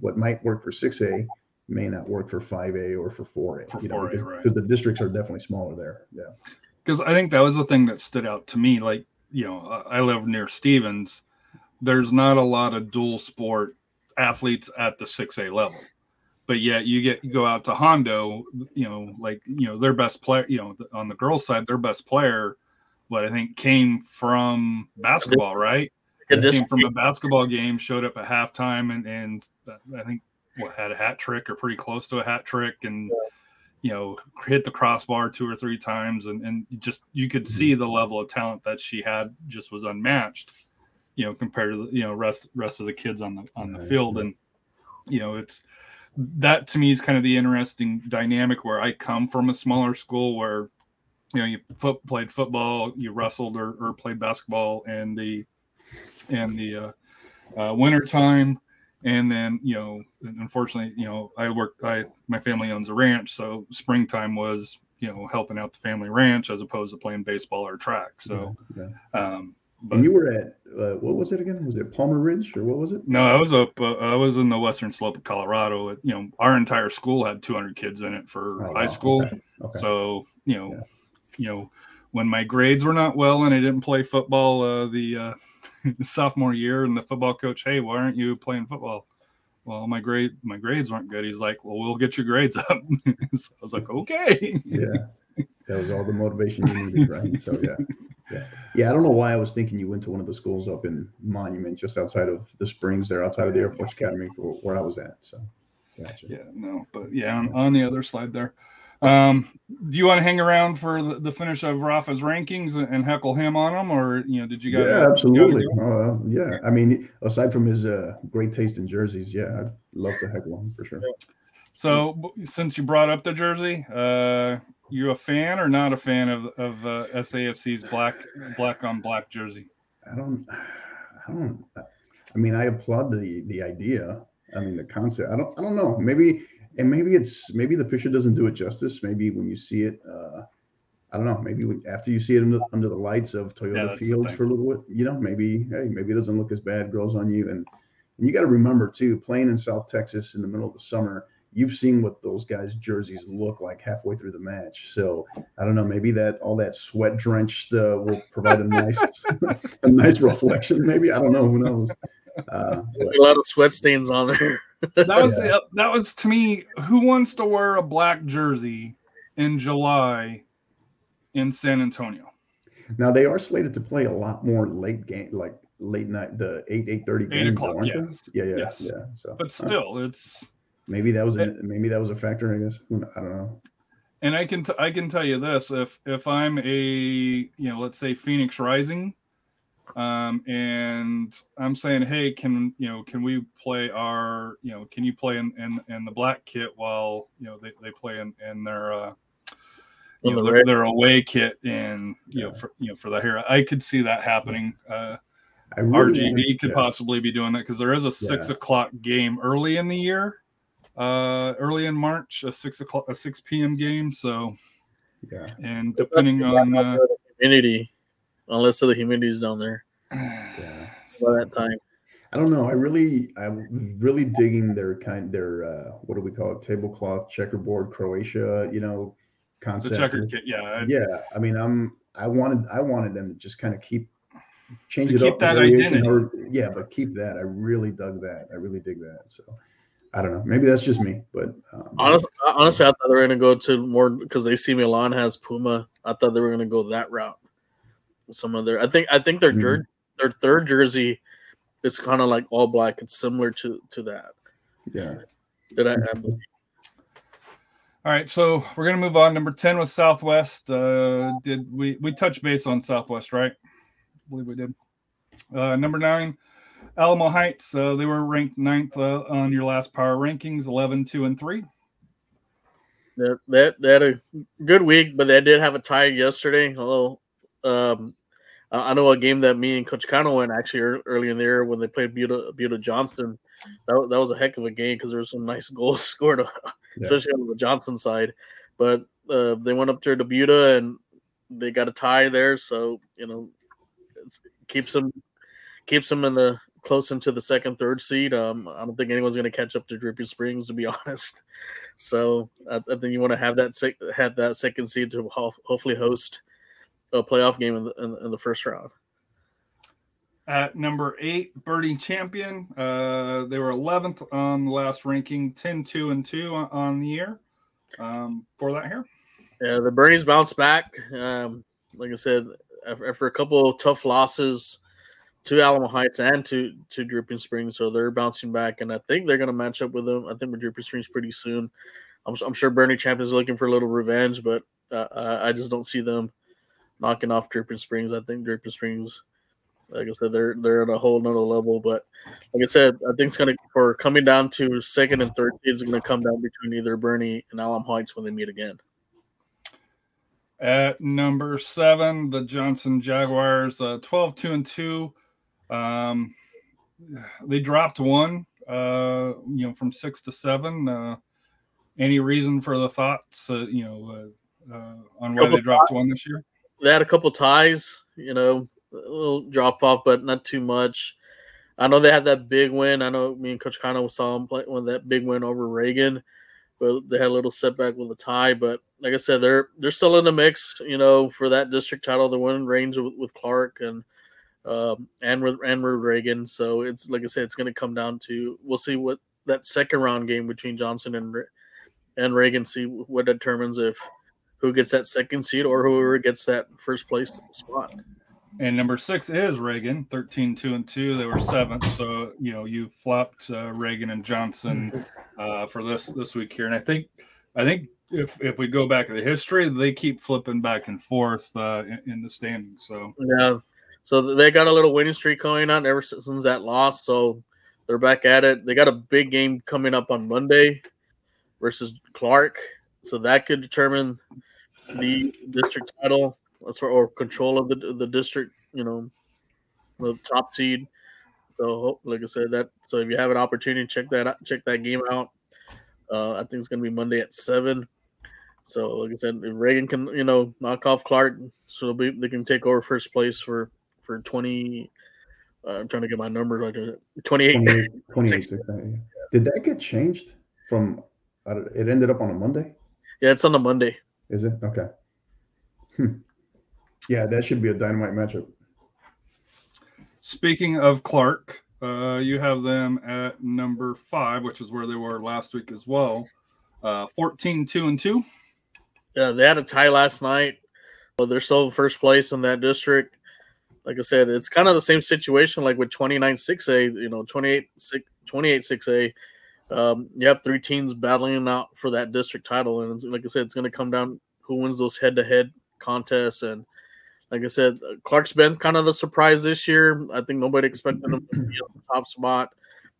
what might work for six A may not work for five A or for four A. You know, because, right. because the districts are definitely smaller there. Yeah. Because I think that was the thing that stood out to me. Like, you know, I live near Stevens. There's not a lot of dual sport athletes at the 6A level but yet you get you go out to Hondo, you know, like you know their best player, you know, on the girls' side, their best player, what I think came from basketball, right? came from a basketball game, showed up at halftime, and and uh, I think what had a hat trick or pretty close to a hat trick, and you know hit the crossbar two or three times, and and just you could hmm. see the level of talent that she had just was unmatched, you know, compared to the you know rest rest of the kids on the on the field, and you know it's that to me is kind of the interesting dynamic where I come from a smaller school where you know you foot, played football, you wrestled or, or played basketball in the in the uh, uh, winter time, and then you know unfortunately you know I work I my family owns a ranch, so springtime was you know helping out the family ranch as opposed to playing baseball or track. So yeah, yeah. Um, but, and you were at uh, what was it again? Was it Palmer Ridge or what was it? No, I was up. Uh, I was in the western slope of Colorado. You know, our entire school had 200 kids in it for oh, high wow. school. Okay. Okay. So you know, yeah. You know, when my grades were not well and I didn't play football uh, the, uh, sophomore year, and the football coach, hey, why aren't you playing football? Well, my grade my grades weren't good. He's like, well, we'll get your grades up. so I was like, okay. yeah, that was all the motivation you needed, right? So yeah. Yeah. Yeah. I don't know why I was thinking you went to one of the schools up in Monument, just outside of the Springs, there, outside of the Air Force Academy, where I was at. So, gotcha. Yeah. No, but yeah, on, on the other slide there. Um, do you want to hang around for the, the, finish of Rafa's rankings and heckle him on them, or you know, did you guys? Yeah, absolutely. Uh, yeah, I mean, aside from his uh, great taste in jerseys, yeah, I'd love to heckle him for sure. So, since you brought up the jersey, uh, you a fan or not a fan of of uh, SAFC's black black on black jersey? I don't. I don't. I mean, I applaud the the idea. I mean, the concept. I don't. I don't know. Maybe and maybe it's maybe the picture doesn't do it justice. Maybe when you see it, uh, I don't know. Maybe after you see it under, under the lights of Toyota yeah, Fields for a little bit, you know, maybe hey, maybe it doesn't look as bad. Grows on you, and and you got to remember too, playing in South Texas in the middle of the summer you've seen what those guys' jerseys look like halfway through the match. So I don't know, maybe that all that sweat drenched uh, will provide a nice a nice reflection. Maybe I don't know. Who knows? Uh, a lot of sweat stains on there. That was yeah. that was to me. Who wants to wear a black jersey in July in San Antonio? Now they are slated to play a lot more late game, like late night, the eight eight thirty Eight games. o'clock, yes. Yeah, yeah, Yes. yeah. So, But still, it's maybe that was a, maybe that was a factor. I guess I don't know. and I can t- I can tell you this: if if I'm a you know let's say Phoenix Rising, um, and I'm saying, hey, can you know can we play our you know can you play in in, in the black kit while you know they, they play in in their uh, you In know, the their, their away kit and you know for you know for the hero. I could see that happening. Uh, I really RGB wanted- could yeah. possibly be doing that because there is a six Yeah. o'clock game early in the year, uh, early in March, a six o'clock, a six p.m. game. So, Yeah, and depending on, uh, humidity, unless the humidity's down there yeah. by that time. I don't know. I really, I'm really digging their kind, their uh, what do we call it? Tablecloth, checkerboard, Croatia. You know, the concept. checkered kit, yeah, I- Yeah, I mean, I'm, I wanted, I wanted them to just kind of keep, change To it keep up. that variation identity. Or, yeah, but keep that. I really dug that. I really dig that. So, I don't know. Maybe that's just me, but um, Honestly, honestly, I thought they were going to go to more because they see Milan has Puma. I thought they were going to go that route. Some of their, I think, I think their jer- their third jersey is kind of like all black. It's similar to to that. yeah, Did I? I believe. All right, so we're gonna move on. Number ten was Southwest. Uh, did we we touched base on Southwest, right? I believe we did. Uh, number nine, Alamo Heights. Uh, they were ranked ninth uh, on your last power rankings, 11, 2, and three. That that they had a good week, but they did have a tie yesterday. Although um, I know a game that me and Coach Cano went actually ear- early in the year when they played Buda, Buda Johnson. That, that was a heck of a game because there was some nice goals scored, especially on the Johnson side. But uh, they went up to Buda and they got a tie there. So, you know, it's, keeps them keeps them in the close into the second, third seed. Um, I don't think anyone's going to catch up to Dripping Springs, to be honest. So I, I think you want to have that sec- have that second seed to ho- hopefully host a playoff game in the, in, in the first round. At number eight, Boerne Champion. Uh, they were 11th on the last ranking, 10, 2, and 2 on, on the year um, for that here. Yeah, the Boernes bounced back. Um, like I said, after a couple of tough losses to Alamo Heights and to to Dripping Springs, so they're bouncing back, and I think they're going to match up with them. I think with Dripping Springs pretty soon. I'm, I'm sure Boerne Champion is looking for a little revenge, but uh, I just don't see them knocking off Dripping Springs. I think Dripping Springs, like I said, they're they're at a whole nother level. But like I said, I think it's gonna for coming down to second and third it's gonna come down between either Boerne and Alamo Heights when they meet again. At number seven, the Johnson Jaguars, uh, 12, 2, and 2. Um, they dropped one, uh, you know, from six to seven. Uh, any reason for the thoughts, uh, you know, uh, uh, on why they dropped one this year? They had a couple ties, you know, a little drop off, but not too much. I know they had that big win. I know me and Coach Kano saw them play when that big win over Reagan, but they had a little setback with a tie. But like I said, they're they're still in the mix, you know, for that district title. They're winning range with, with Clark and um, and with and with Reagan. So it's like I said, it's going to come down to we'll see what that second round game between Johnson and and Reagan see what determines if who gets that second seed or whoever gets that first place spot. And number six is Reagan, 13, 2, and 2. They were seventh. So, you know, you flopped uh, Reagan and Johnson uh, for this this week here. And I think, I think if if we go back to the history, they keep flipping back and forth uh, in, in the standings. So, Yeah. So they got a little winning streak going on ever since that loss. So they're back at it. They got a big game coming up on Monday versus Clark. So that could determine the district title that's for, or control of the the district, you know, the top seed. So like I said, that so if you have an opportunity, check that out, check that game out. Uh, I think it's gonna be Monday at seven. So like I said, if Reagan can you know knock off Clark, so they'll be, they can take over first place for for twenty. Uh, I'm trying to get my number like uh, 28. 28, 28 Six- six, uh, yeah. Did that get changed from? It ended up on a Monday. Yeah, it's on a Monday. Is it okay? Hmm. Yeah, that should be a dynamite matchup. speaking of Clark, uh, you have them at number five, which is where they were last week as well. Uh, 14, 2, and 2. Yeah, they had a tie last night. But they're still first place in that district. Like I said, it's kind of the same situation like with 29 6A, you know, 28 28 6A. Um, you have three teams battling out for that district title. And like I said, it's going to come down who wins those head to head contests. And like I said, Clark's been kind of the surprise this year. I think nobody expected him to be on the top spot.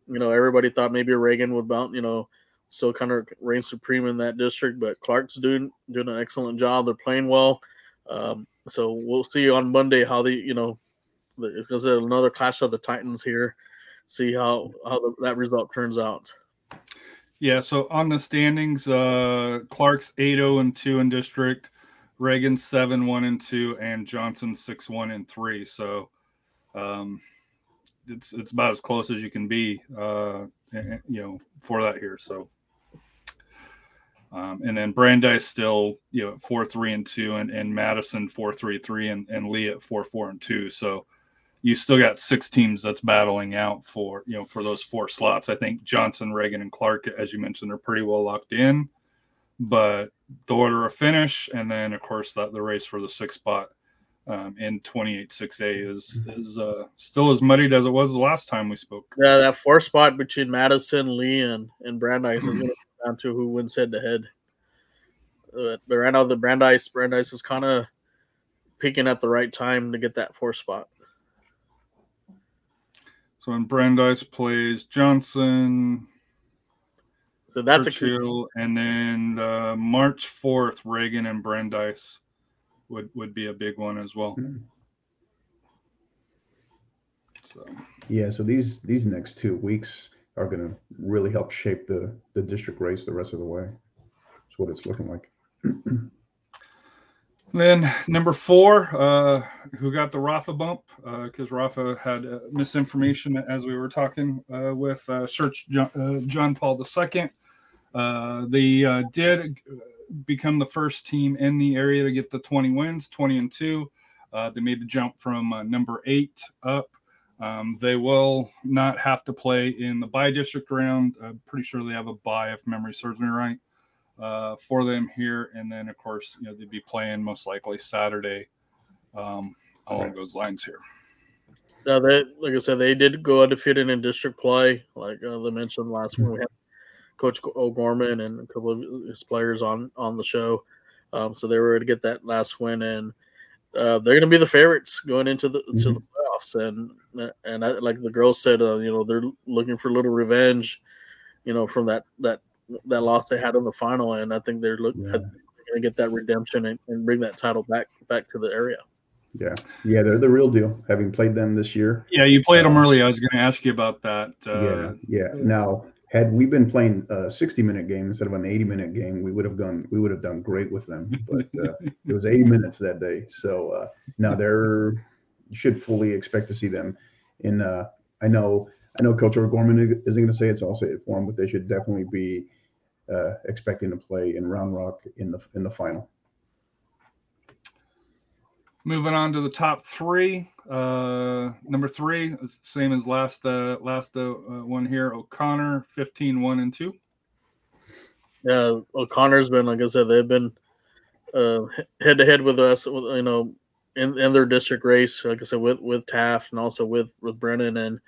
You know, everybody thought maybe Reagan would bounce, you know, still kind of reign supreme in that district. But Clark's doing doing an excellent job. They're playing well. Um, so we'll see on Monday how the you know because another clash of the Titans here. See how how the, that result turns out. Yeah, so on the standings, uh Clark's 8-0 and 2 in district, Reagan 7-1 and 2, and Johnson 6-1 and 3. So um it's it's about as close as you can be uh you know for that here. So um, and then Brandeis still, you know, four three and two, and, and Madison four three three, and and Lee at four four and two. So you still got six teams that's battling out for you know for those four slots. I think Johnson, Reagan, and Clark, as you mentioned, are pretty well locked in. But the order of finish, and then of course that the race for the sixth spot um, in 28 6A is is uh, still as muddied as it was the last time we spoke. Yeah, that four spot between Madison, Lee, and, and Brandeis is going to come down to who wins head to head. But right now, the Brandeis Brandeis is kind of peaking at the right time to get that four spot. So when Brandeis plays Johnson, so that's Churchill, a and then uh, March fourth, Reagan and Brandeis would would be a big one as well. Hmm. So Yeah, so these these next two weeks are going to really help shape the the district race the rest of the way. That's what it's looking like. then number four, uh, who got the Rafa bump? Because uh, Rafa had uh, misinformation as we were talking uh, with uh, Search John, uh, John Paul II. They did become the first team in the area to get the 20 wins, 20 and two. They made the jump from number eight up. Um, they will not have to play in the bye district round. I'm pretty sure they have a bye, if memory serves me right, uh, for them here. And then, of course, you know they'd be playing most likely Saturday um, along those lines here. Yeah, they, like I said, they did go undefeated in district play. Like uh, they mentioned last week, we had Coach O'Gorman and a couple of his players on on the show. Um, so they were to get that last win, and uh, they're going to be the favorites going into the mm-hmm. to the playoffs. And and I, like the girls said, uh, you know, they're looking for a little revenge, you know, from that that that loss they had in the final, and I think they're looking yeah. going to get that redemption and, and bring that title back back to the area. Yeah, yeah, they're the real deal. Having played them this year. Yeah, you played them um, early. I was going to ask you about that. Uh, yeah, yeah. Now had we been playing a 60 minute game instead of an 80 minute game, we would have gone, we would have done great with them. But uh, it was 80 minutes that day. So uh, now they're, you should fully expect to see them in, uh, I know, I know Coach O'Gorman isn't going to say it's all set for them, but they should definitely be uh, expecting to play in Round Rock in the, in the final. Moving on to the top three. Uh, number three same as last uh, last uh, uh one here. O'Connor, 15, 1 and 2. Yeah, O'Connor's been, like I said, they've been head to head with us, you know, in, in their district race, like I said, with, with Taft and also with, with Brennan. And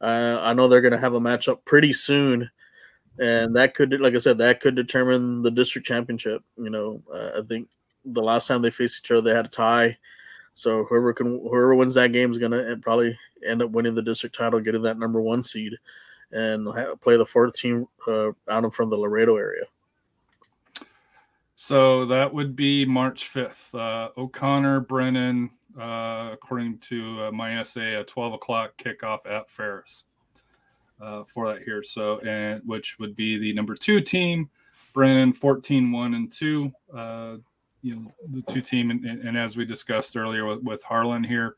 uh, I know they're going to have a matchup pretty soon. And that could, like I said, that could determine the district championship. You know, uh, I think the last time they faced each other, they had a tie. So whoever can whoever wins that game is gonna probably end up winning the district title, getting that number one seed, and play the fourth team uh, out from the Laredo area. So that would be March fifth. Uh, O'Connor, Brennan, uh, according to uh, MySA, a twelve o'clock kickoff at Farris uh, for that here. So and which would be the number two team, Brennan 14, 1 and two. Uh, you know the two team and, and as we discussed earlier with, with Harlan here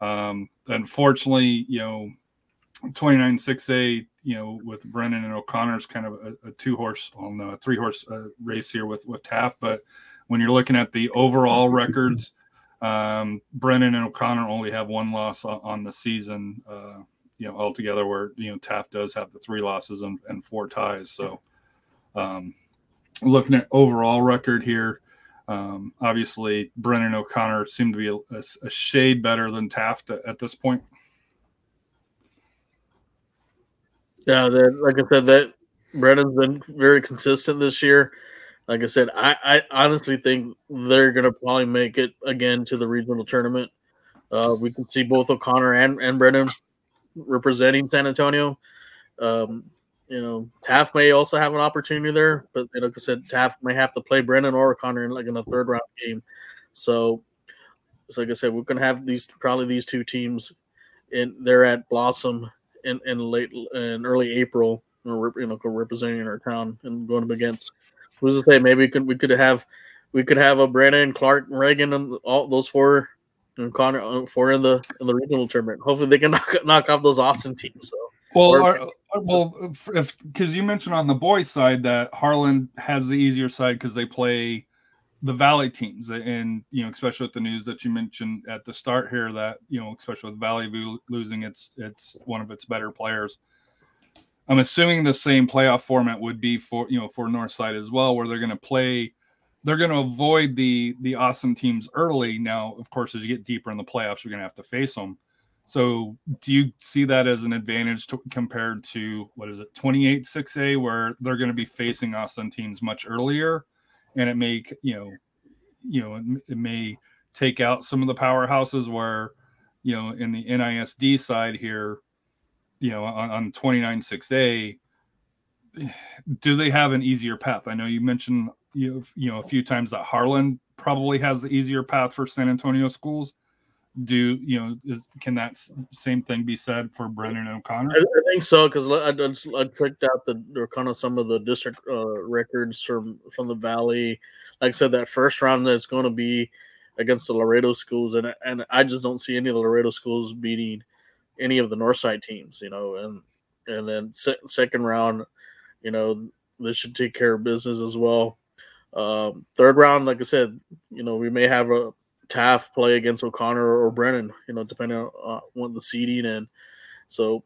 um, unfortunately you know 29 6a you know with Brennan and O'Connor's kind of a, a two horse on a three horse uh, race here with with Taft but when you're looking at the overall records um, Brennan and O'Connor only have one loss on, on the season uh, you know altogether where you know Taft does have the three losses and, and four ties so um, looking at overall record here Um, obviously, Brennan O'Connor seemed to be a, a, a shade better than Taft at, at this point. Yeah, like I said, that Brennan's been very consistent this year. Like I said, I, I honestly think they're gonna probably make it again to the regional tournament. Uh, we can see both O'Connor and, and Brennan representing San Antonio. Um, you know, Taft may also have an opportunity there, but you like I said, Taft may have to play Brennan or O'Connor in like in a third round game. So, so like I said, we're gonna have these probably these two teams and they're at Blossom in, in late in early April, you know, representing our town and going up against. Who's to say? Maybe we could we could have we could have a Brandon, Clark, Reagan, and all those four and Connor uh, four in the in the regional tournament. Hopefully, they can knock knock off those Austin teams. So. Well, or, are, well, if because you mentioned on the boys' side that Harlan has the easier side because they play the Valley teams, and you know, especially with the news that you mentioned at the start here, that you know, especially with Valley losing its its one of its better players. I'm assuming the same playoff format would be for you know for Northside as well, where they're going to play, they're going to avoid the the Austin teams early. Now, of course, as you get deeper in the playoffs, you're going to have to face them. So, do you see that as an advantage to, compared to what is it, 28 6A, where they're going to be facing Austin teams much earlier, and it may you know, you know, it may take out some of the powerhouses where, you know, in the NISD side here, you know, on, on 29 6A, do they have an easier path? I know you mentioned you know, you know a few times that Harlan probably has the easier path for San Antonio schools. Do you know? Is can that same thing be said for Brennan O'Connor? I, I think so because I, I, I checked out the or kind of some of the district uh, records from from the Valley. Like I said, that first round that's going to be against the Laredo schools, and and I just don't see any of the Laredo schools beating any of the Northside teams, you know, and and then se- second round, you know, they should take care of business as well. Um, third round, like I said, you know, we may have a Taft play against O'Connor or Brennan, you know, depending on uh, what the seeding, and so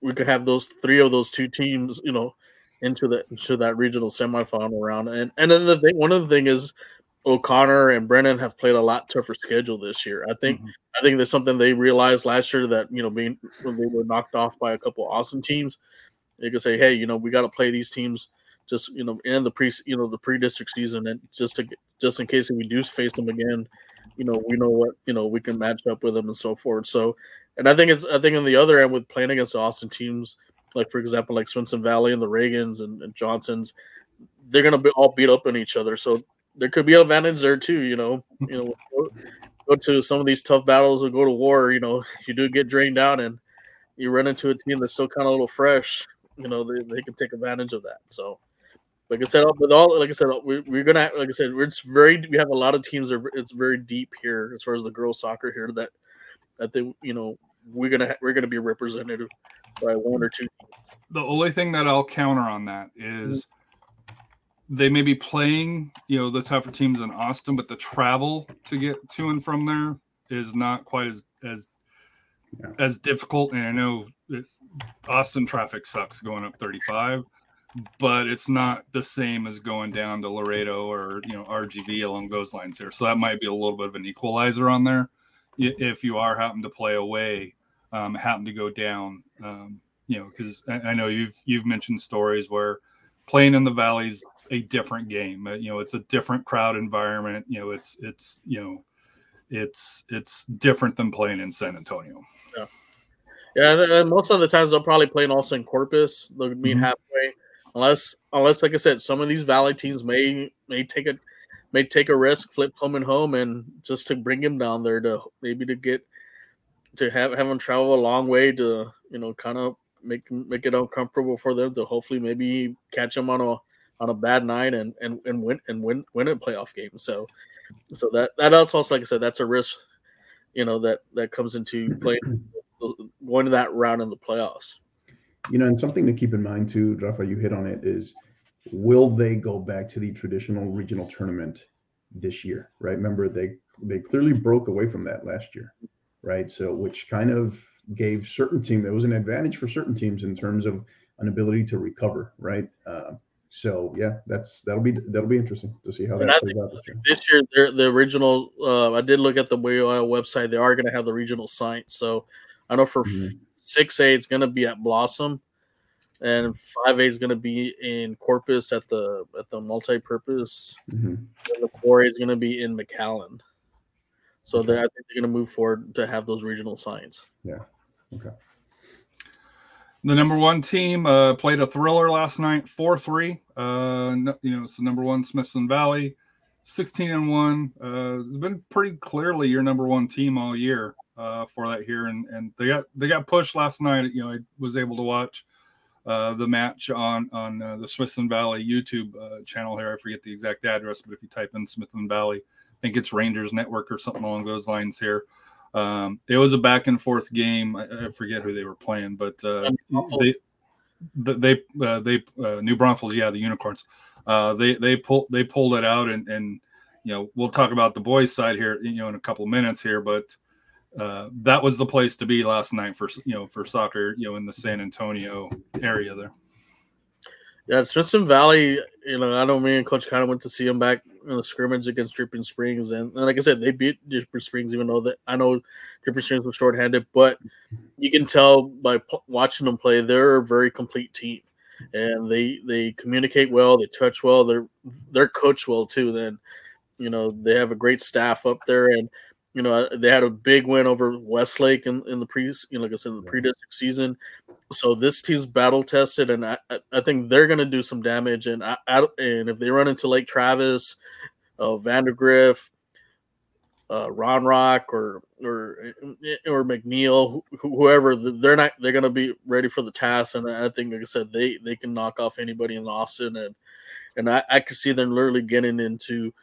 we could have those three of those two teams, you know, into the into that regional semifinal round. And and then the thing, one of the thing is O'Connor and Brennan have played a lot tougher schedule this year. I think mm-hmm. I think that's something they realized last year that you know being when they were knocked off by a couple Austin teams, they could say, hey, you know, we got to play these teams just you know in the pre you know the pre district season and just to just in case we do face them again, you know we know what you know we can match up with them and so forth. So, and I think it's I think on the other end with playing against Austin teams like for example like Smithson Valley and the Reagans and, and Johnsons, they're gonna be all beat up on each other. So there could be an advantage there too. You know, you know, go, go, to some of these tough battles or go to war. You know, you do get drained out and you run into a team that's still kind of a little fresh. You know, they, they can take advantage of that. So, like I said, with all like I said, we, we're gonna like I said, it's very we have a lot of teams. Are, it's very deep here as far as the girls soccer here that that they you know we're gonna we're gonna be represented by one or two. The only thing that I'll counter on that is. Mm-hmm they may be playing, you know, the tougher teams in Austin, but the travel to get to and from there is not quite as as yeah. as difficult. And I know it, Austin traffic sucks going up 35, but it's not the same as going down to Laredo or you know RGV along those lines here. So that might be a little bit of an equalizer on there if you are happen to play away, um, happen to go down. Um, you know, because I, I know you've you've mentioned stories where playing in the valleys a different game. Uh, you know, it's a different crowd environment. You know, it's it's you know, it's it's different than playing in San Antonio. Yeah, yeah. And most of the times they'll probably play in Austin Corpus. They'll meet mm-hmm. halfway, unless unless like I said, some of these Valley teams may may take a may take a risk, flip coming home, and just to bring him down there to maybe to get to have have him travel a long way to you know kind of make make it uncomfortable for them to hopefully maybe catch him on a on a bad night and and, and win and win win a playoff game. So so that that also like I said, that's a risk, you know, that that comes into play going to that round in the playoffs. You know, and something to keep in mind too, Rafa, you hit on it is will they go back to the traditional regional tournament this year? Right. Remember they they clearly broke away from that last year. Right. So which kind of gave certain team there was an advantage for certain teams in terms of an ability to recover, right? Uh, So yeah, that's that'll be that'll be interesting to see how And that plays out this year. this year the original uh, i did look at the UIL website they are going to have the regional site so i know for Mhm. 6a is going to be at blossom and 5a is going to be in corpus at the at the multi-purpose Mhm. and the 4a is going to be in mcallen so Okay. they, i think they're going to move forward to have those regional sites The number one team uh, played a thriller last night, four three. Uh, no- you know, it's the number one Smithson Valley, sixteen and one. Uh, it's been pretty clearly your number one team all year uh, for that here, and and they got they got pushed last night. You know, I was able to watch uh, the match on on uh, the Smithson Valley YouTube uh, channel here. I forget the exact address, but if you type in Smithson Valley, I think it's Rangers Network or something along those lines here. Um, it was a back and forth game. I, I forget who they were playing, but uh, they they uh, they uh, New Braunfels, yeah, the Unicorns. Uh, they they pulled they pulled it out, and and you know we'll talk about the boys' side here, you know, in a couple of minutes here, but uh, that was the place to be last night for you know for soccer, you know, in the San Antonio area there. Yeah, Smithson Valley, you know, I know me and Coach kind of went to see them back in the scrimmage against Dripping Springs. And, and like I said, they beat Dripping Springs, even though that I know Dripping Springs was shorthanded. But you can tell by p- watching them play, they're a very complete team. And they they communicate well, they touch well, they're they're coached well too. Then, you know, they have a great staff up there. And, you know, they had a big win over Westlake in, in the pre, you know, like I said, in the Yeah. pre district season so this team's battle tested, and I, I- I think they're going to do some damage. And I, I and if they run into Lake Travis, uh, Vandegrift, uh, Round Rock, or or or McNeil, wh- whoever, they're not they're going to be ready for the task. And I think, like I said, they they can knock off anybody in Austin, and and I, I could see them literally getting into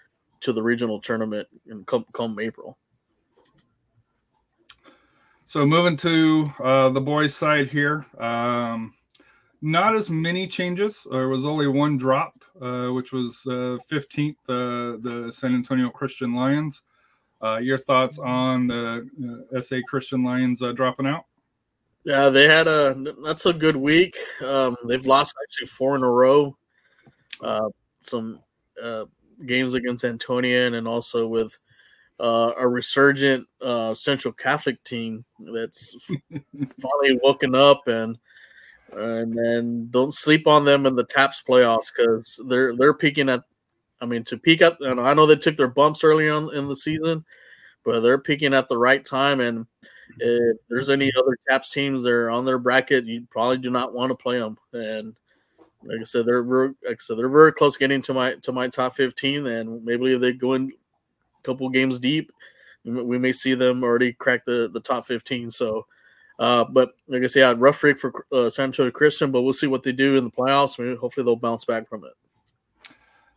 to the regional tournament in come come April. So moving to uh, the boys' side here, um, not as many changes. There was only one drop, uh, which was uh, 15th, uh, the San Antonio Christian Lions. Uh, your thoughts on the uh, SA Christian Lions dropping out? Yeah, they had a that's a good week. Um, they've lost actually four in a row. Some games against Antonian and also with uh, a resurgent uh, Central Catholic team that's finally woken up and and then don't sleep on them in the TAPPS playoffs because they're they're peaking at. I mean, to peak at, and I know they took their bumps early on in the season, but they're peaking at the right time and if there's any other TAPPS teams that are on their bracket, you probably do not want to play them. And like I said, they're very, like I said, they're very close getting to my to my top 15. And maybe if they go in couple games deep, we may- see them already crack the the top 15. So, uh, but like I said, yeah, rough rig for uh, San Antonio Christian, but we'll see what they do in the playoffs. Maybe hopefully they'll bounce back from it.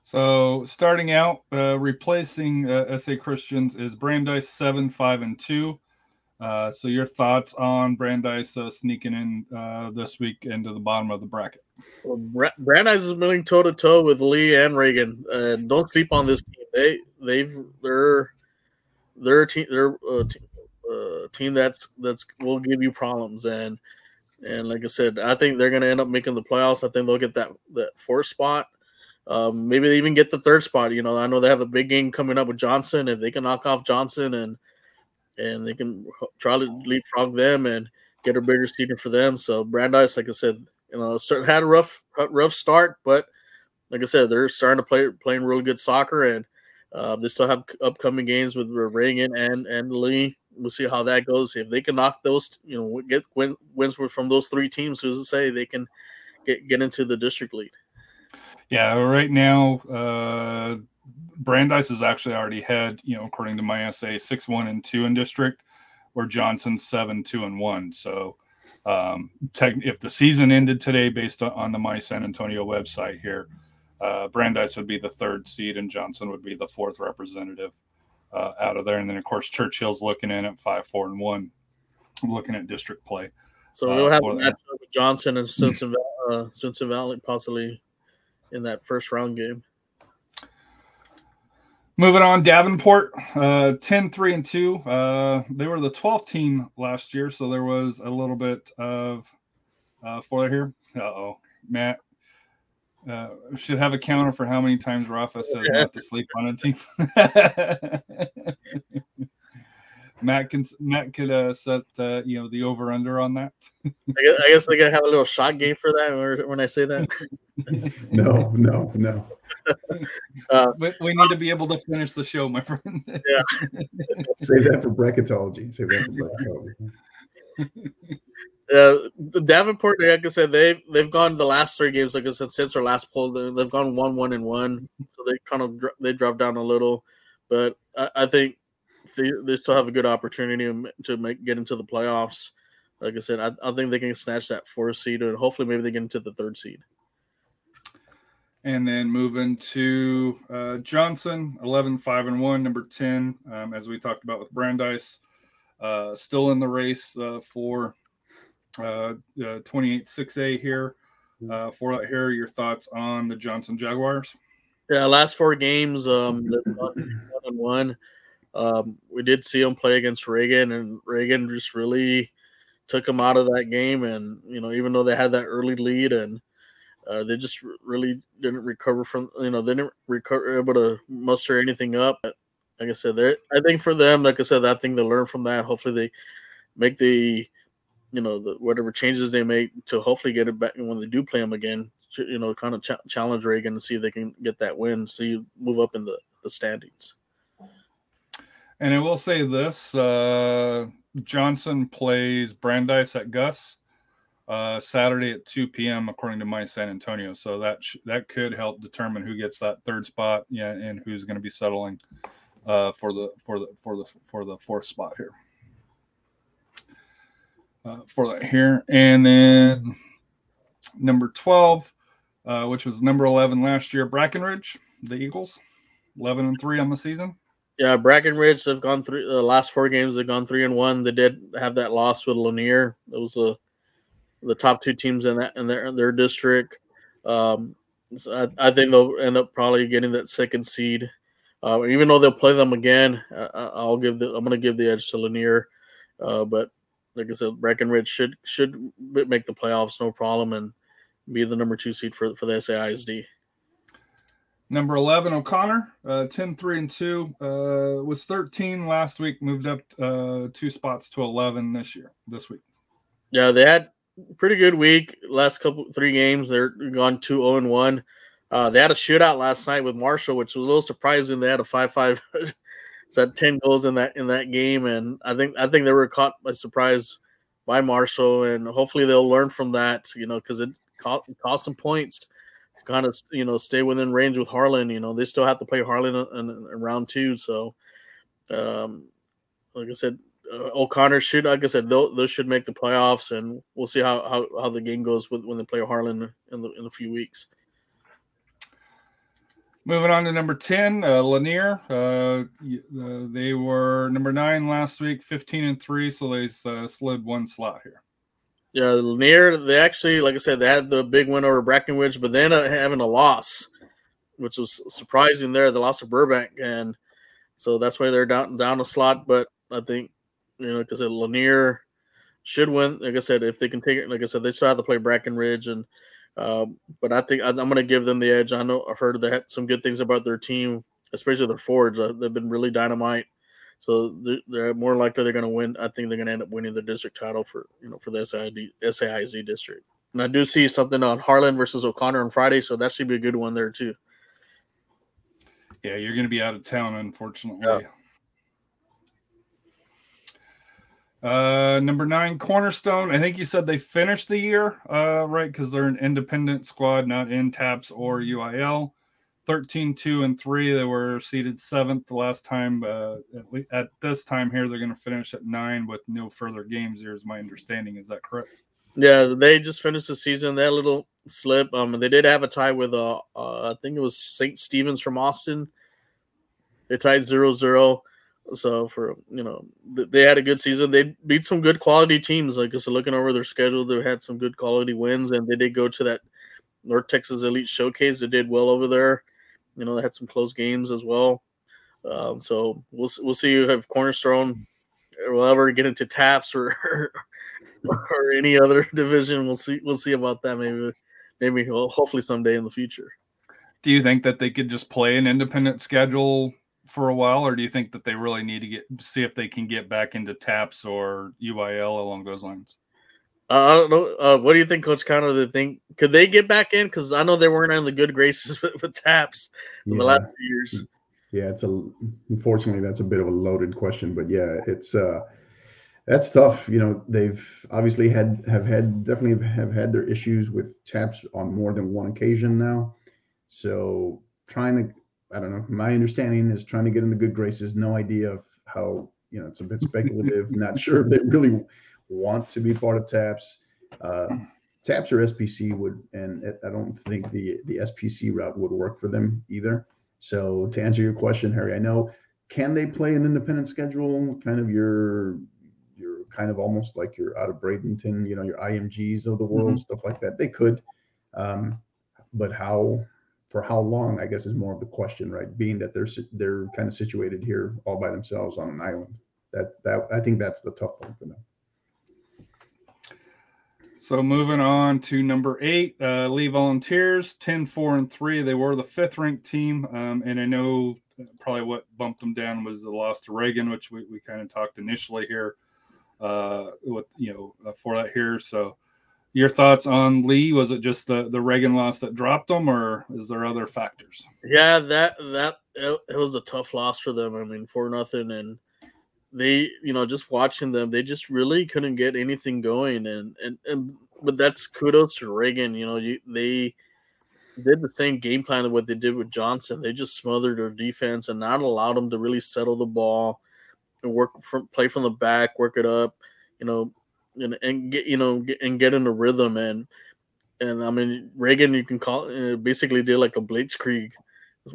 So starting out, uh, replacing uh, SA Christians is Brandeis seven five and two. Uh, so your thoughts on Brandeis uh, sneaking in uh, this week into the bottom of the bracket? Well, Brandeis is milling toe to toe with Lee and Reagan. And don't sleep on this team. They they've they're they're a team they're a te- uh, team that's that's will give you problems and and like I said, I think they're gonna end up making the playoffs. I think they'll get that that fourth spot. Um, maybe they even get the third spot. You know, I know they have a big game coming up with Johnson. If they can knock off Johnson and and they can try to leapfrog them and get a bigger seating for them. So Brandeis, like I said, you know, had a rough rough start, but like I said, they're starting to play playing really good soccer, and uh, they still have upcoming games with Reagan and and Lee. We'll see how that goes. If they can knock those, you know, get win, wins from those three teams, who's to say they can get get into the district lead. Yeah, right now, uh, Brandeis is actually already head, you know, according to MySA, six one and two in district, or Johnson seven two and one. So, um, tech, if the season ended today, based on the My San Antonio website here, uh, Brandeis would be the third seed, and Johnson would be the fourth representative uh, out of there. And then, of course, Churchill's looking in at five four and one, looking at district play. So Uh, we'll have a matchup with Johnson and Smithson, uh, Smithson Valley possibly in that first round game. Moving on, Davenport, uh, 10 3 and 2. Uh, they were the 12th team last year, so there was a little bit of uh, for here. Uh oh, Matt. Uh, should have a counter for how many times Rafa says not to sleep on a team. Matt can Matt could uh, set uh, you know the over under on that. I guess, I guess they gotta have a little shot game for that when I say that. No, no, no. we, we need to be able to finish the show, my friend. Yeah. Save that for bracketology. Save that for bracketology. Uh, the Davenport, like I said, they've they've gone the last three games. Like I said, since their last poll, they- they've gone one, one, and one. So they kind of they dropped down a little, but I, I think they, they still have a good opportunity to make get into the playoffs. Like I said, I, I think they can snatch that fourth seed, and hopefully maybe they get into the third seed. And then moving to uh, Johnson, 11, 5 and 1, number 10, um, as we talked about with Brandeis, uh, still in the race uh, for uh, uh, 28 6A here. Uh, for that here, your thoughts on the Johnson Jaguars? Yeah, last four games, um, one and one. Um, we did see them play against Reagan, and Reagan just really took them out of that game. And you know, even though they had that early lead, and uh, they just really didn't recover from, you know, they didn't recover able to muster anything up. But like I said, they I think for them, like I said, I think they learn from that. Hopefully, they make the, you know, the whatever changes they make to hopefully get it back when they do play them again you know, kind of ch- challenge Reagan and see if they can get that win, so you move up in the, the standings. And I will say this uh, Johnson plays Brandeis at Gus uh, Saturday at 2 p.m. according to my San Antonio. So that sh- that could help determine who gets that third spot, yeah, and who's going to be settling uh, for the for the for the for the fourth spot here. Uh, for that here, and then number 12, uh, which was number 11 last year, Brackenridge, the Eagles, 11 and three on the season. Yeah, Brackenridge have gone through the last four games. They've gone three and one. They did have that loss with Lanier. That was the the top two teams in that in their in their district. Um, so I, I think they'll end up probably getting that second seed. Uh, even though they'll play them again, uh, I'll give the I'm going to give the edge to Lanier. Uh, but like I said, Brackenridge should should make the playoffs no problem and be the number two seed for for the SAISD. Number 11, O'Connor, uh, 10, 3, and 2. Uh, was 13 last week, moved up uh, two spots to 11 this year, this week. Yeah, they had pretty good week. Last couple three games, they're gone two zero and one. Uh, they had a shootout last night with Marshall, which was a little surprising. They had a five five, so had ten goals in that in that game, and I think I think they were caught by surprise by Marshall, and hopefully they'll learn from that. You know, because it cost, cost them points. Kind of, you know, stay within range with Harlan. You know, they still have to play Harlan in, in, in round two. So, um, like I said, uh, O'Connor should, like I said, they'll, should make the playoffs, and we'll see how, how, how the game goes with, when they play Harlan in the, in a few weeks. Moving on to number 10, uh, Lanier. Uh, uh, they were number nine last week, 15 and 3, so they uh, slid one slot here. Yeah, Lanier, they actually, like I said, they had the big win over Brackenridge, but then uh, having a loss, which was surprising there. The loss of Burbank, and so that's why they're down down a slot. But I think, you know, because Lanier should win. Like I said, if they can take it, like I said, they still have to play Brackenridge, and um, but I think I, I'm going to give them the edge. I know I've heard they had some good things about their team, especially their forwards. Uh, they've been really dynamite. So they're, they're more likely they're going to win. I think they're going to end up winning the district title for you know for the SID, SAISD district. And I do see something on Harlan versus O'Connor on Friday, so that should be a good one there too. Yeah, you're going to be out of town, unfortunately. Uh, number nine, Cornerstone. I think you said they finished the year, uh, right? Because they're an independent squad, not in TAPPS or UIL. 13, 2, and 3. They were seated seventh the last time. Uh, at, le- at this time here, they're going to finish at nine with no further games. Here is my understanding. Is that correct? Yeah, they just finished the season. A little slip. Um, they did have a tie with uh, uh I think it was St. Stephen's from Austin. They tied 0-0. So for you know, they had a good season. They beat some good quality teams. Like I said, looking over their schedule, they had some good quality wins, and they did go to that North Texas Elite Showcase. They did well over there. You know, they had some close games as well. Um, so we'll we'll see if Cornerstone will ever get into TAPPS or or any other division. We'll see. We'll see about that. Maybe maybe hopefully someday in the future. Do you think that they could just play an independent schedule for a while, or do you think that they really need to get see if they can get back into TAPPS or UIL along those lines? Uh, I don't know. Uh, what do you think, Coach Cano? Do you think could they get back in? Because I know they weren't in the good graces with, with TAPS in Yeah. the last few years. Yeah, it's a unfortunately that's a bit of a loaded question, but yeah, it's uh that's tough. You know, they've obviously had have had definitely have had their issues with TAPPS on more than one occasion now. So trying to I don't know, my understanding is trying to get in the good graces, no idea of how, you know, it's a bit speculative, not sure if they really want to be part of TAPPS. Uh TAPPS or SPC would and I don't think the the SPC route would work for them either. So to answer your question, Harry, I know can they play an independent schedule? Kind of your your kind of almost like you're out of Bradenton, you know, your IMGs of the world, stuff like that. They could, um, but how for how long? I guess is more of the question, right? Being that they're they're kind of situated here all by themselves on an island. That that I think that's the tough one for them. So moving on to number eight, uh, Lee Volunteers, 10, 4, and 3. They were the fifth ranked team. Um, and I know probably what bumped them down was the loss to Reagan, which we, we kind of talked initially here uh, with, you know, uh, for that here. So your thoughts on Lee? Was it just the, the Reagan loss that dropped them, or is there other factors? Yeah, that that it, it was a tough loss for them. I mean, for nothing, and they, you know, just watching them, they just really couldn't get anything going, and and and but that's kudos to Reagan. You know, you they did the same game plan of what they did with Johnson. They just smothered their defense and not allowed them to really settle the ball and work from play from the back, work it up, you know, and and get you know get, and get in a rhythm and and I mean Reagan, you can call uh, basically did like a blitzkrieg.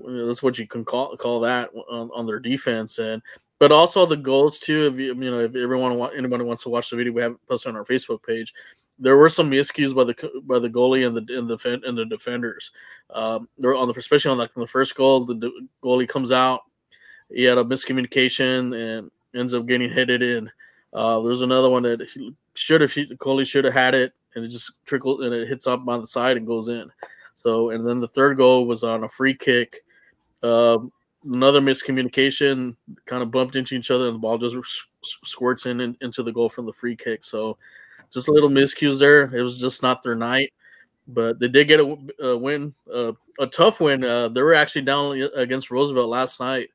That's what you can call call that on, on their defense and but also the goals too. If you you know if everyone anybody wants to watch the video, we have it posted on our Facebook page. There were some miscues by the by the goalie and the and the and the defenders. Um, they're on the especially on like the first goal, the goalie comes out. He had a miscommunication and ends up getting headed in. Uh, there's another one that he should have goalie should have had it and it just trickled and it hits up on the side and goes in. So and then the third goal was on a free kick. Um, another miscommunication, kind of bumped into each other, and the ball just squirts in, in into the goal from the free kick. So just a little miscues there. It was just not their night, but they did get a win, uh, a tough win. Uh, they were actually down against Roosevelt last night,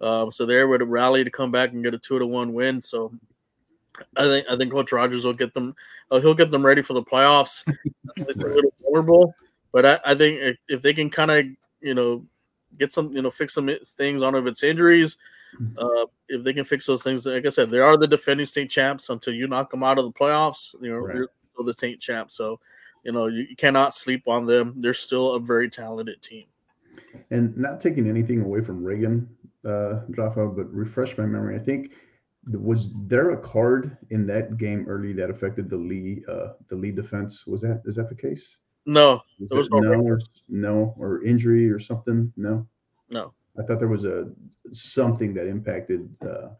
um, so they were able to rally to come back and get a two to one win. So I think I think Coach Rogers will get them. Uh, he'll get them ready for the playoffs. it's a little vulnerable, but I, I think if, if they can kind of you know get some you know fix some things on of its injuries, uh, if they can fix those things, like I said, they are the defending state champs until you knock them out of the playoffs. You know, Right. they're still the state champs. So you know you, you cannot sleep on them. They're still a very talented team. And not taking anything away from Reagan, uh, Jaffa, but refresh my memory. I think th- was there a card in that game early that affected the Lee uh, the lead defense? Was that is that the case? No, There was no no, or, no, or injury or something. No, no. I thought there was a something that impacted uh,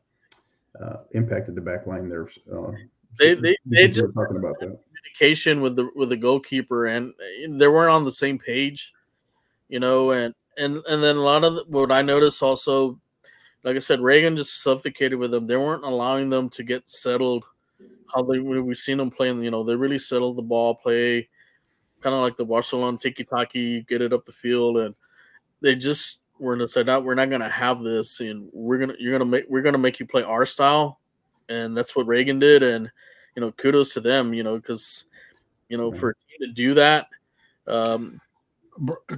uh, impacted the back line there. Uh, They- they- they just- talking about that. communication with the with the goalkeeper and they weren't on the same page you know and and and then a lot of the, what i noticed also like i said reagan just suffocated with them. They weren't allowing them to get settled how they we've seen them playing you know they really settled the ball play kind of like the barcelona tiki taki get it up the field and they just were gonna say no we're not gonna have this and we're gonna you're gonna make we're gonna make you play our style and that's what reagan did and you know, kudos to them, you know, because you know, for a team to do that, um,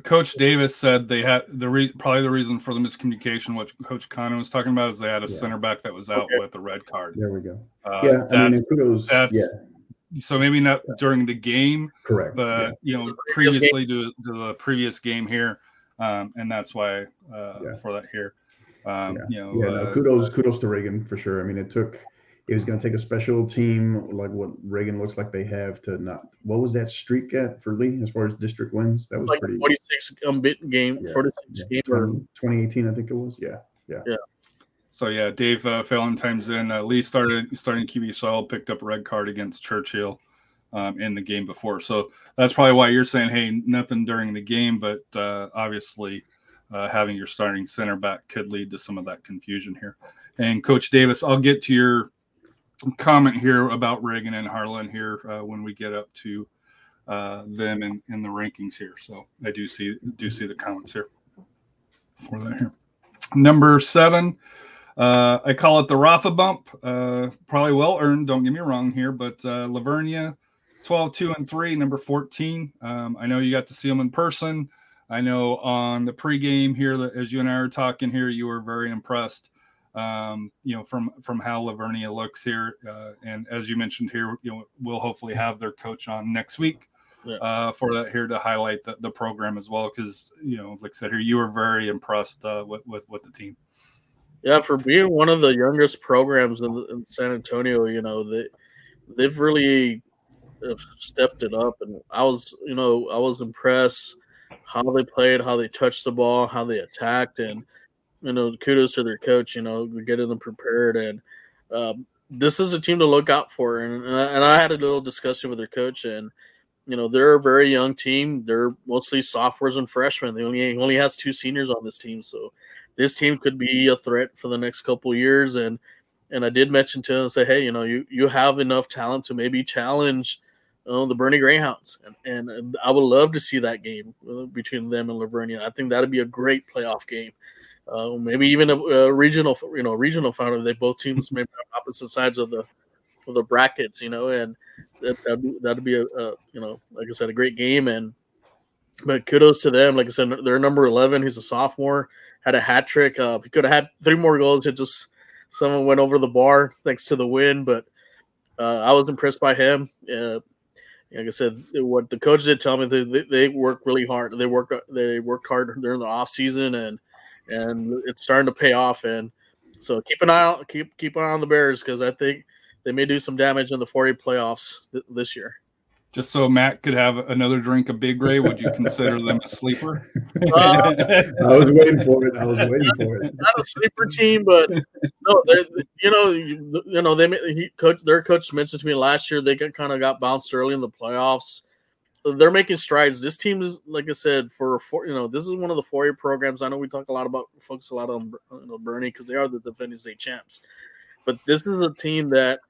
Coach Davis said they had the re- probably the reason for the miscommunication, what Coach Connor was talking about, is they had a Yeah. center back that was out Okay. with a red card. There we go. Uh, Yeah, I mean, that's- and kudos. that's- Yeah, so maybe not during the game, correct. but you know, previously to, to the previous game here, um, and that's why uh, Yeah. for that here, um, Yeah. you know, Yeah, no, uh, kudos, kudos to Reagan for sure. I mean, it took, it was going to take a special team like what Reagan looks like they have to not. What was that streak at for Lee as far as district wins? That was like pretty. a 46 unbeaten game, Yeah, 46 yeah, game, or 2018, I think it was. Yeah, yeah, yeah. So yeah, Dave uh, Valentine's in. Uh, Lee started starting QB Saul picked up a red card against Churchill. um, in the game before. So that's probably why you're saying, hey, nothing during the game, but uh, obviously uh, having your starting center back could lead to some of that confusion here. And Coach Davis, I'll get to your comment here about Reagan and Harlan here uh, when we get up to uh, them in, in the rankings here. So I do see do see the comments here for that here. Number seven, uh, I call it the Rafa bump. Uh, probably well earned. Don't get me wrong here, but uh, La Vernia, 12, 2, and 3, number 14. Um, I know you got to see them in person. I know on the pregame here, as you and I are talking here, you were very impressed. Um, you know, from from how La Vernia looks here, uh, and as you mentioned here, you know, we'll hopefully have their coach on next week Yeah. uh, for that here to highlight the, the program as well. Because you know, like I said here, you were very impressed uh, with, with with the team. Yeah, for being one of the youngest programs in, in San Antonio, you know they they've really stepped it up, and I was you know I was impressed how they played, how they touched the ball, how they attacked, and you know kudos to their coach, you know getting them prepared, and um, this is a team to look out for, and and I, and I had a little discussion with their coach, and you know they're a very young team. They're mostly sophomores and freshmen. They only only has two seniors on this team, so this team could be a threat for the next couple years. And and I did mention to him, say, hey, you know, you you have enough talent to maybe challenge uh, the Boerne Greyhounds, and, and I would love to see that game uh, between them and La Vernia. I think that'd be a great playoff game. Uh, maybe even a, a regional, you know, regional final. They both teams maybe on opposite sides of the of the brackets, you know, and that that'd be, that'd be a, a you know, like I said, a great game. And but kudos to them. Like I said, they're number eleven. He's a sophomore. Had a hat trick. Uh, he could have had three more goals. It just someone went over the bar thanks to the win. But uh, I was impressed by him. Uh, like I said, what the coach did tell me, they, they, they work really hard. They work they worked hard during the off season, and and it's starting to pay off. And so keep an eye out, keep keep an eye on the Bears because I think they may do some damage in the 4A playoffs th- this year. Just so Matt could have another drink of Big Red, would you consider them a sleeper? Uh, I was waiting for it. I was waiting for it. not a sleeper team, but no, they're, you know, you, you know, they he, coach their coach mentioned to me last year they got kind of got bounced early in the playoffs. They're making strides. This team is, like I said, for four, you know, this is one of the four year programs. I know we talk a lot about focus a lot on you know, Boerne because they are the defending state champs, but this is a team that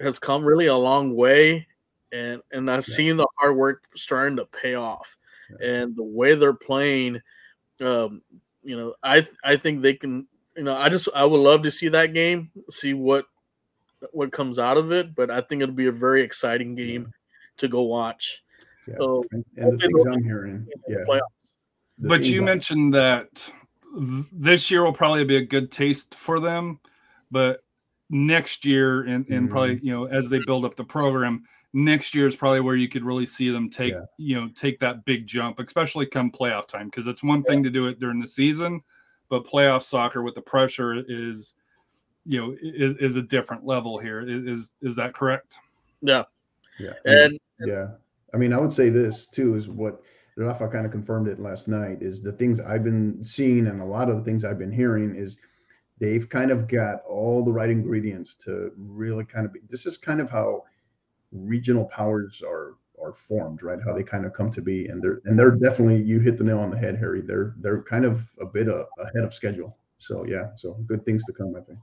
has come really a long way, and and I've Yeah. seen the hard work starting to pay off, Yeah. and the way they're playing um, you know, I I think they can. You know, I just I would love to see that game, see what what comes out of it. But I think it'll be a very exciting game to go watch. Yeah. So And, and the things I'm hearing, yeah. but you I'm- mentioned that this year will probably be a good taste for them, but next year and, and mm-hmm. probably you know as they build up the program, next year is probably where you could really see them take Yeah. you know take that big jump, especially come playoff time because it's one thing to do it during the season, but playoff soccer with the pressure is you know is, is a different level here. Is is, is that correct? Yeah, yeah. and Yeah. I mean, I would say this too is what Rafa kind of confirmed it last night is the things I've been seeing and a lot of the things I've been hearing is they've kind of got all the right ingredients to really kind of be this is kind of how regional powers are are formed, right? How they kind of come to be. And they're and they're definitely you hit the nail on the head, Harry. They're they're kind of a bit uh, ahead of schedule. So yeah, so good things to come, I think.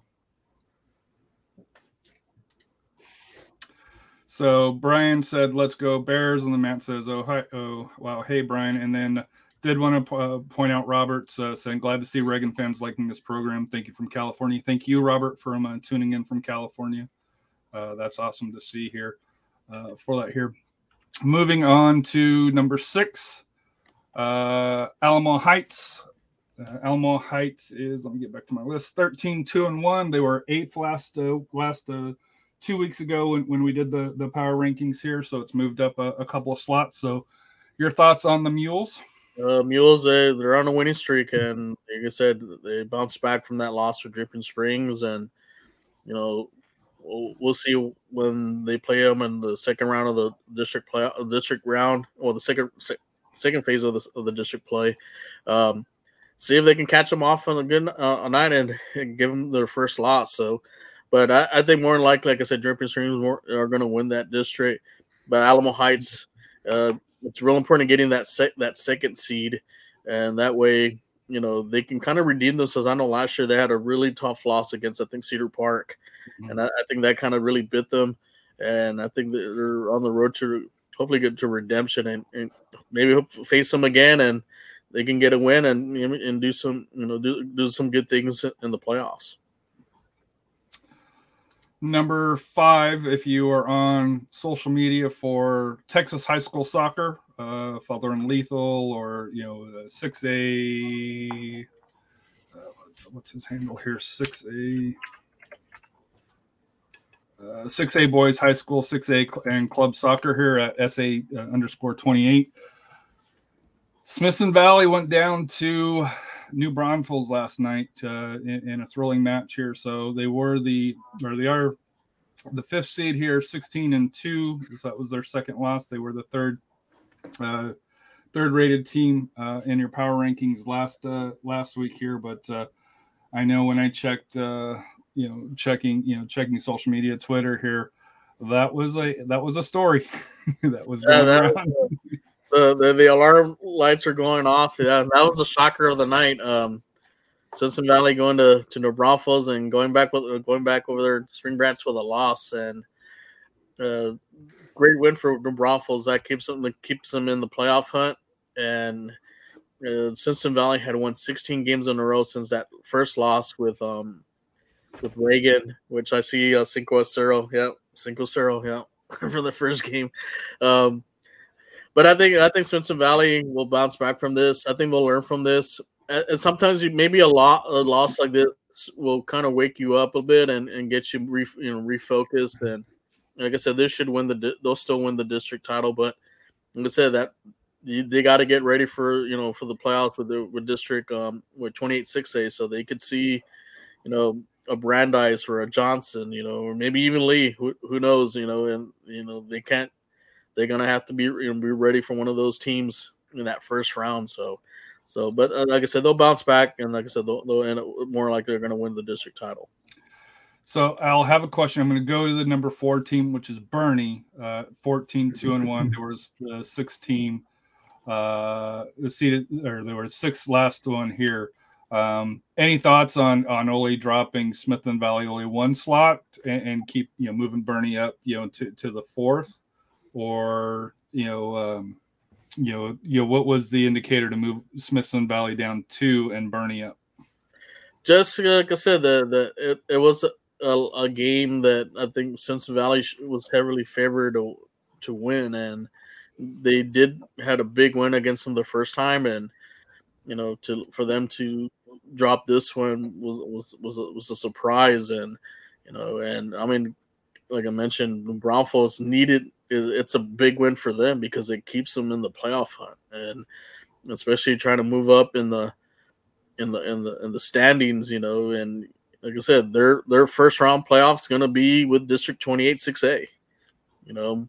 So Brian said, "Let's go Bears," and then Matt says, "Oh hi, oh wow, hey Brian." And then did want to uh, point out Robert's uh, saying, "Glad to see Reagan fans liking this program. Thank you from California. Thank you, Robert, for uh, tuning in from California. Uh, that's awesome to see here uh, for that here." Moving on to number six, uh, Alamo Heights. Alamo Heights is let me get back to my list. 13, 2 and 1. They were eighth last last two weeks ago when, when we did the, the power rankings here. So it's moved up a, a couple of slots. So your thoughts on the mules? uh, Mules they, they're on a winning streak, and like I said, they bounced back from that loss to Dripping Springs, and you know. We'll, we'll see when they play them in the second round of the district play, district round, or the second se- second phase of the of the district play. Um, see if they can catch them off on a good uh, night and, and give them their first loss. So, but I, I think more than likely, like I said, Dripping more, are going to win that district. but Alamo Heights, uh, it's real important getting that sec- that second seed, and that way, you know, they can kind of redeem themselves. I know last year they had a really tough loss against I think Cedar Park, Mhm. and I, I think that kind of really bit them. And I think they're on the road to hopefully get to redemption and, and maybe hope, face them again and they can get a win and and do some you know do, do some good things in the playoffs. Number five, if you are on social media for Texas high school soccer, uh, Father and Lethal, or you know, six A. Uh, what's, what's his handle here? Six A. Uh, 6A boys high school, 6A cl- and club soccer here at SA uh, underscore 28. Smithson Valley went down to New Braunfels last night uh, in, in a thrilling match here. So they were the, or they are the fifth seed here, 16 and two. So that was their second loss. They were the third, uh, third rated team uh, in your power rankings last uh, last week here. But uh, I know when I checked, uh, you know, checking, you know, checking social media, Twitter here, that was a that was a story that was Yeah, that around. The, the the alarm lights are going off. Yeah, that was the shocker of the night. Um, Smithson Valley going to to New Braunfels and going back with going back over there Spring Branch with a loss and uh, great win for New Braunfels. That keeps them keeps them in the playoff hunt. And uh, Smithson Valley had won 16 games in a row since that first loss with um with Reagan, which I see uh, Cinco Cero. Yep, Cinco Cero. Yep, for the first game. Um, but I think I think Smithson Valley will bounce back from this. I think they'll learn from this. And sometimes you, maybe a lot a loss like this will kind of wake you up a bit and, and get you re, you know refocused. And like I said, this should win the they'll still win the district title. But like I said, that you, they got to get ready for you know for the playoffs with the with district um with twenty eight six A, so they could see you know a Brandeis or a Johnson, you know, or maybe even Lee. Who, who knows? You know, and you know they can't. They're gonna have to be be ready for one of those teams in that first round. So, so but uh, like I said, they'll bounce back, and like I said, they'll, they'll end up more likely they're gonna win the district title. So I'll have a question. I'm going to go to the number four team, which is Boerne, uh, 14, two and one. There was the six team, uh, seated, or there were six last one here. Um, any thoughts on on Ole dropping Smithson Valley only one slot and, and keep you know moving Boerne up you know to, to the fourth, or you know um, you know you know what was the indicator to move Smithson Valley down two and Boerne up? Just like I said, the the it, it was a, a, a game that I think Smithson Valley was heavily favored to to win, and they did had a big win against them the first time, and you know to for them to drop this one was was was a, was a surprise, and you know, and I mean, like I mentioned, Braunfels needed it's a big win for them because it keeps them in the playoff hunt, and especially trying to move up in the in the in the in the standings, you know, and like I said, their their first round playoffs going to be with District 28 6A. You know,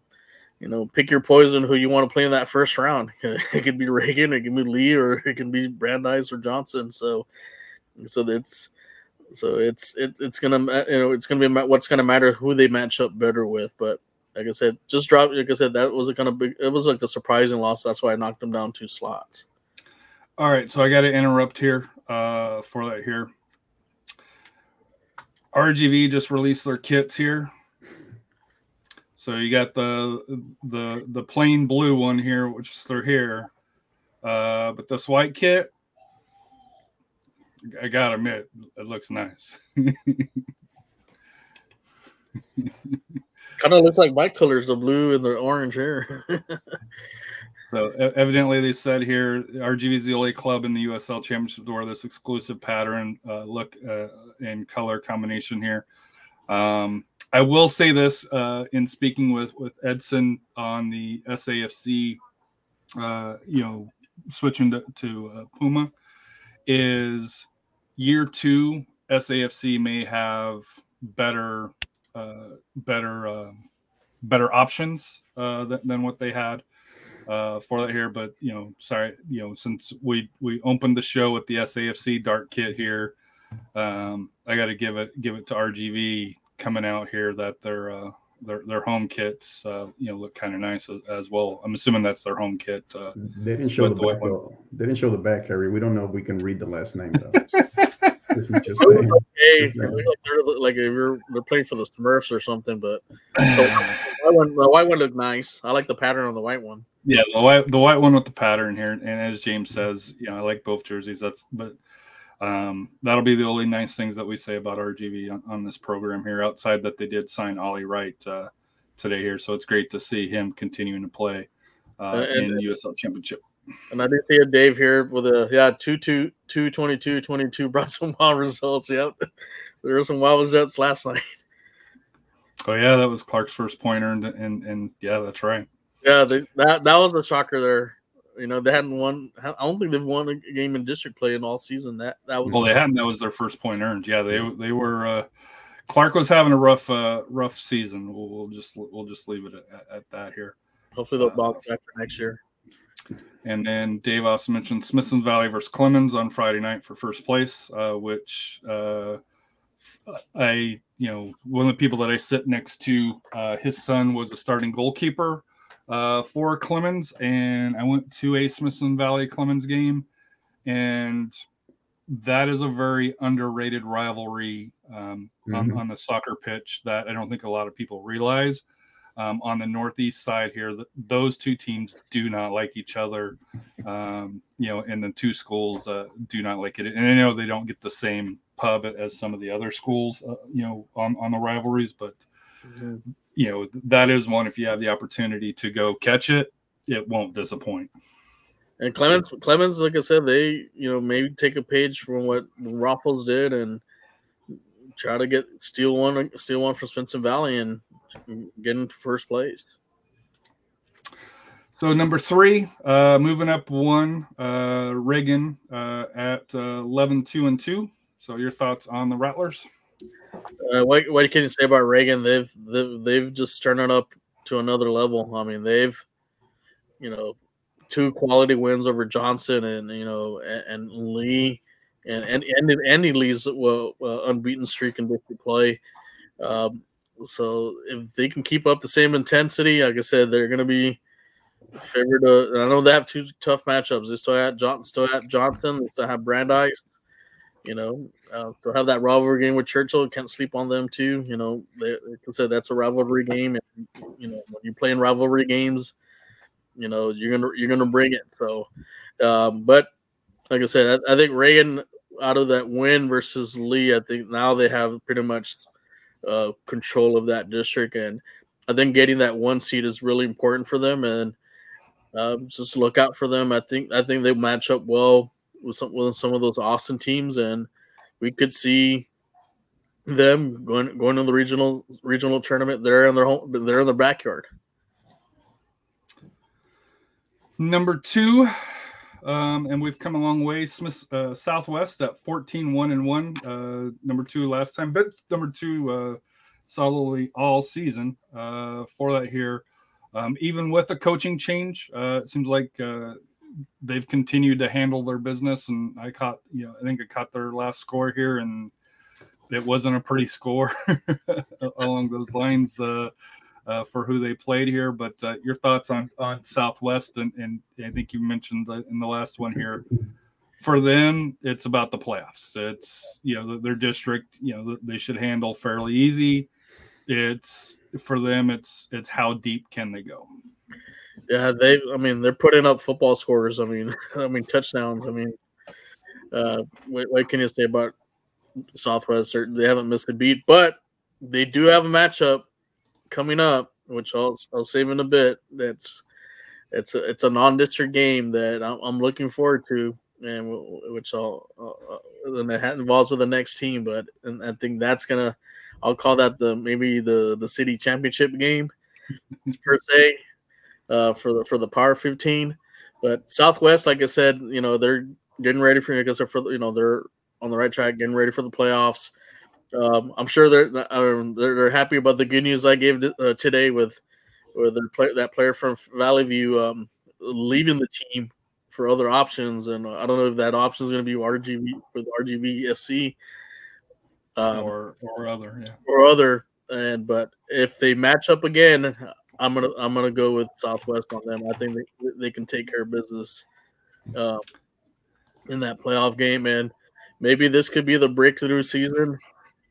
you know, pick your poison who you want to play in that first round. it could be Reagan, it could be Lee, or it can be Brandeis or Johnson. So, so it's so it's it, it's gonna you know it's gonna be what's gonna matter who they match up better with. But like I said, just drop. Like I said, that was a kind of big. It was like a surprising loss. That's why I knocked them down two slots. All right, so I got to interrupt here uh, for that here. RGV just released their kits here. So you got the the the plain blue one here, which is their hair. Uh, but this white kit, I gotta admit, it looks nice. Kind of looks like my colors, the blue and the orange here. So evidently, they said here RGV is the only club in the USL Championship to wear this exclusive pattern, uh, look, uh, and color combination here. Um, I will say this uh, in speaking with with Edson on the SAFC, uh, you know, switching to, to uh, Puma, is year two SAFC may have better, uh, better, uh, better options uh, than, than what they had uh, for that here. But you know, sorry, you know, since we we opened the show with the SAFC Dart kit here, um, I got to give it give it to RGV coming out here that they're uh, their their home kits, uh, you know, look kind of nice as, as, well. I'm assuming that's their home kit. Uh, they didn't show the, the back. Though. They didn't show the back, Harry. We don't know if we can read the last name though. just okay, they're like they're, they're playing for the Smurfs or something, but the white, one, the white one looked nice. I like the pattern on the white one. Yeah, the white the white one with the pattern here, and as James says, you know, I like both jerseys. That's but um, that'll be the only nice things that we say about RGV on, on this program here. Outside that they did sign Ollie Wright uh, today here, so it's great to see him continuing to play uh, and, in the USL Championship. And I did see a Dave here with a yeah two two two twenty two twenty two brought some wild results. Yep, there were some wild results last night. Oh yeah, that was Clark's first pointer, and and, and yeah, that's right. Yeah, they, that that was a shocker there. You know, they hadn't won. I don't think they've won a game in district play in all season. That that was well, they hadn't. That was their first point earned. Yeah, they they were. Uh, Clark was having a rough uh, rough season. We'll, we'll just we'll just leave it at, at that here. Hopefully they'll bounce back for next year. And then Dave also mentioned Smithson Valley versus Clemens on Friday night for first place, uh, which uh, I, you know, one of the people that I sit next to, uh, his son was a starting goalkeeper uh, for Clemens, and I went to a Smithson Valley Clemens game, and that is a very underrated rivalry um, mm-hmm. on, on, the soccer pitch that I don't think a lot of people realize. Um, on the northeast side here, the, those two teams do not like each other. Um, you know, and the two schools uh, do not like it. And I know they don't get the same pub as some of the other schools, uh, you know, on, on the rivalries, but mm-hmm you know that is one if you have the opportunity to go catch it it won't disappoint and clemens clemens like i said they you know maybe take a page from what Braunfels did and try to get steal one steal one from Smithson Valley and get into first place so number three uh moving up one uh reagan uh at uh, 11 2 and 2 so your thoughts on the rattlers uh, what what can you say about Reagan? They've they've, they've just turned it up to another level. I mean, they've you know two quality wins over Johnson and you know and, and Lee and and and Andy Lee's well, uh, unbeaten streak in district play. Um, so if they can keep up the same intensity, like I said, they're going to be favored. To, I know they have two tough matchups. They still have Johnson, still have Johnson. They still have Brandeis. You know, uh, they'll have that rivalry game with Churchill. Can't sleep on them too. You know, they, like I said, that's a rivalry game, and you know when you're playing rivalry games, you know you're gonna you're gonna bring it. So, um, but like I said, I, I, think Reagan out of that win versus Lee, I think now they have pretty much uh, control of that district, and I think getting that one seat is really important for them, and uh, just look out for them. I think I think they match up well with some with some of those Austin teams, and we could see them going going to the regional regional tournament. They're in their home. They're in their backyard. Number two, um, and we've come a long way. Smith uh, Southwest at 14 1 and 1. Uh, number two last time, but number two uh, solidly all season uh, for that here. Um, even with a coaching change, uh, it seems like uh, they've continued to handle their business. And I caught, you know, I think I caught their last score here, and it wasn't a pretty score along those lines uh, uh, for who they played here. But uh, your thoughts on on Southwest, and, and I think you mentioned in the last one here. For them, it's about the playoffs. It's you know their district. You know they should handle fairly easy. It's for them. It's it's how deep can they go. Yeah, they. I mean, they're putting up football scores. I mean, I mean touchdowns. I mean, uh, what, what can you say about Southwest? They haven't missed a beat, but they do have a matchup coming up, which I'll I'll save in a bit. That's it's a it's a non-district game that I'm, I'm looking forward to, and which I'll uh, and it involves with the next team. But and I think that's gonna I'll call that the maybe the the city championship game per se uh, for the for the Power 15. But Southwest, like I said, you know they're getting ready for you because they're for you know they're on the right track, getting ready for the playoffs. Um, I'm sure they're, um, they're, they're happy about the good news I gave uh, today with with the play, that player from Valley View um, leaving the team for other options, and I don't know if that option is going to be RGV with RGV FC um, or or other, yeah. or other. and but if they match up again, I'm gonna I'm gonna go with Southwest on them. I think they they can take care of business uh, in that playoff game, and maybe this could be the breakthrough season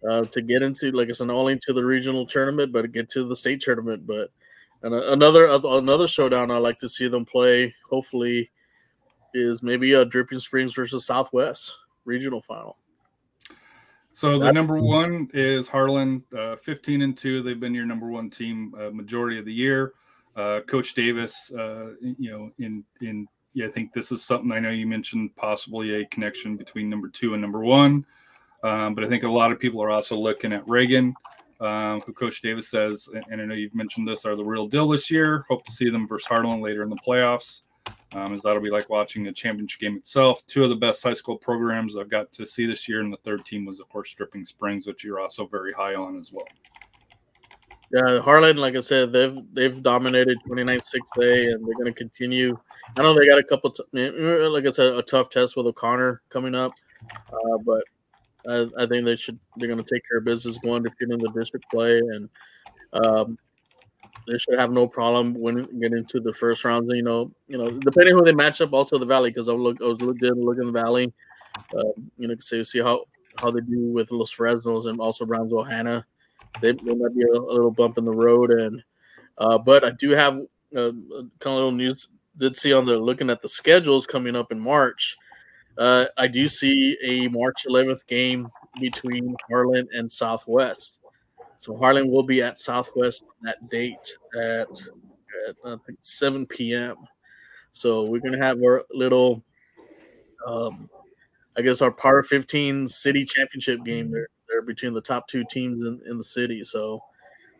uh, to get into, like it's said, not only to the regional tournament, but get to the state tournament. But and another another showdown I like to see them play. Hopefully, is maybe a Dripping Springs versus Southwest regional final. So the number one is Harlan, uh, 15 and two. They've been your number one team uh, majority of the year. Uh, Coach Davis, uh, you know, in in yeah, I think this is something I know you mentioned possibly a connection between number two and number one. Um, but I think a lot of people are also looking at Reagan, um, who Coach Davis says, and I know you've mentioned this, are the real deal this year. Hope to see them versus Harlan later in the playoffs um, as that'll be like watching the championship game itself. Two of the best high school programs I've got to see this year, and the third team was, of course, Dripping Springs, which you're also very high on as well. Yeah, Harlan, like I said, they've they've dominated 29 6A, and they're going to continue. I know they got a couple, t- like I said, a tough test with O'Connor coming up, uh, but I, I, think they should they're going to take care of business going to get in the district play, and um, they should have no problem winning, getting into the first rounds. You know, you know, depending who they match up, also the Valley, because I look, I was looked at look in the Valley. Uh, you know, see see how how they do with Los Fresnos and also Brownsville Hanna. They, they might be a, a, little bump in the road, and uh, but I do have uh, kind of little news. Did see on the looking at the schedules coming up in March. Uh, I do see a March 11th game between Harlan and Southwest. So Harlan will be at Southwest that date at, at I think 7 p.m. So we're gonna have our little, um, I guess our Power 15 City Championship game. They're, they're between the top two teams in, in the city. So,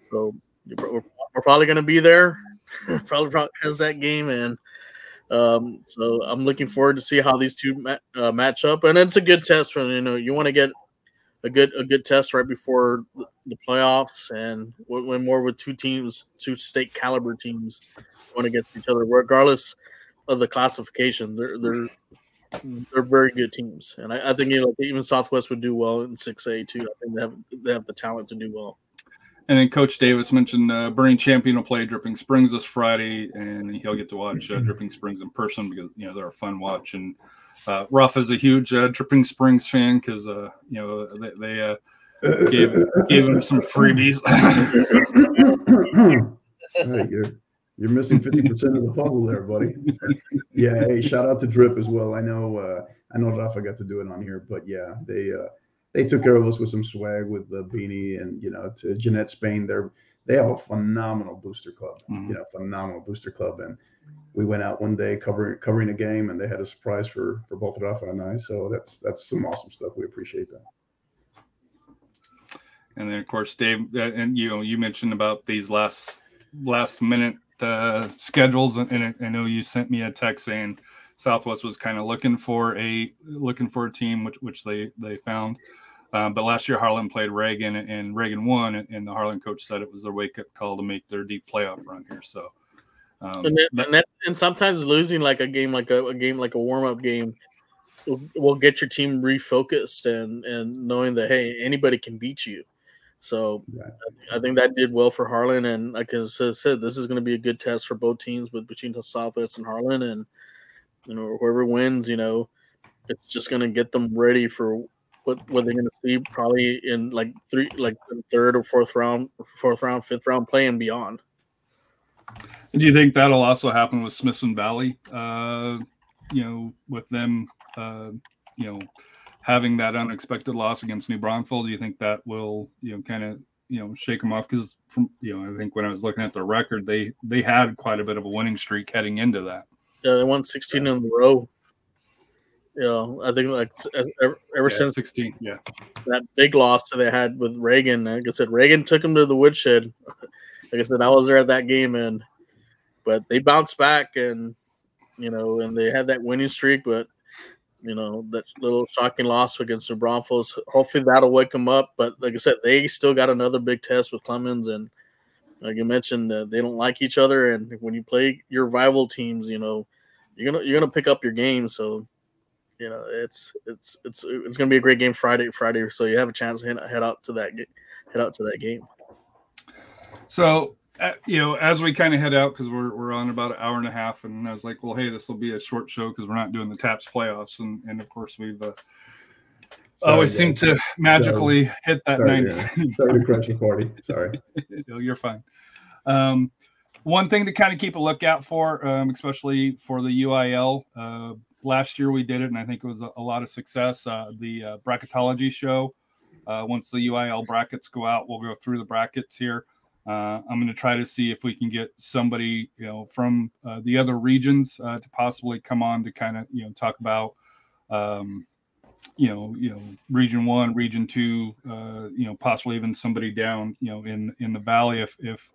so we're, we're probably gonna be there. probably has that game and. Um, so I'm looking forward to see how these two ma- uh, match up, and it's a good test for you know you want to get a good a good test right before the playoffs, and when more with two teams, two state caliber teams, going against each other, regardless of the classification. They're they're they're very good teams, and I, I think you know even Southwest would do well in six A too. I think they have they have the talent to do well. And then Coach Davis mentioned uh, Boerne Champion will play Dripping Springs this Friday, and he'll get to watch uh, Dripping Springs in person because you know they're a fun watch. And uh, Rafa is a huge uh, Dripping Springs fan because uh, you know they, they uh, gave gave him some freebies. hey, you're, you're missing fifty percent of the puzzle there, buddy. yeah, hey, shout out to Drip as well. I know I know Rafa got to do it on here, but yeah, they they took care of us with some swag with the beanie and you know to Jeanette Spain. They're they have a phenomenal booster club, mm-hmm. you know, phenomenal booster club, and we went out one day covering covering a game, and they had a surprise for for both Rafa and I. So that's that's some awesome stuff. We appreciate that. And then of course, Dave, uh, and you know, you mentioned about these last last minute uh, schedules, and I know you sent me a text saying Southwest was kind of looking for a looking for a team, which which they they found. Um, but last year Harlan played Reagan, and Reagan won, and the Harlan coach said it was their wake up call to make their deep playoff run here. So um, and, then, and, that, and, sometimes losing like a game, like a, a game, like a warm up game, will, will, get your team refocused and and knowing that hey, anybody can beat you. So right. I, I, think that did well for Harlan, and like I said, this is going to be a good test for both teams, with between the Southwest and Harlan, and you know whoever wins, you know, it's just going to get them ready for what what they're going to see probably in like three, like third or fourth round, fourth round, fifth round play and beyond. Do you think that'll also happen with Smithson Valley? Uh, you know, with them, uh, you know, having that unexpected loss against New Braunfels, do you think that will, you know, kind of, you know, shake them off? Because from, you know, I think when I was looking at their record, they they had quite a bit of a winning streak heading into that. Yeah, they won 16 in a row. You know, I think like ever, ever yeah, since 16, yeah, that big loss that they had with Reagan. Like I said, Reagan took them to the woodshed. Like I said, I was there at that game, and but they bounced back and you know, and they had that winning streak, but you know, that little shocking loss against the Braunfels. Hopefully that'll wake them up. But like I said, they still got another big test with Clemens, and like you mentioned, uh, they don't like each other. And when you play your rival teams, you know, you're gonna you're gonna pick up your game. So, you know, it's it's it's it's gonna be a great game Friday. Friday, so you have a chance to head out to that head out to that game. So, uh, you know, as we kind of head out, because we're, we're on about an hour and a half, and I was like, well, hey, this will be a short show because we're not doing the TAPPS playoffs. And, and of course, we've uh, Sorry, always guys. seem to magically hit that Sorry, 90. yeah. Sorry to crash the party. Sorry. No, you're fine. Um, one thing to kind of keep a lookout for, um, especially for the UIL. Uh, last year we did it, and I think it was a, a lot of success. Uh, the uh, bracketology show. Uh, once the UIL brackets go out, we'll go through the brackets here. Uh, I'm going to try to see if we can get somebody, you know, from uh, the other regions to possibly come on to kind of, you know, talk about, um, you know, you know, region one, region two, you know, possibly even somebody down, you know, in in the valley if if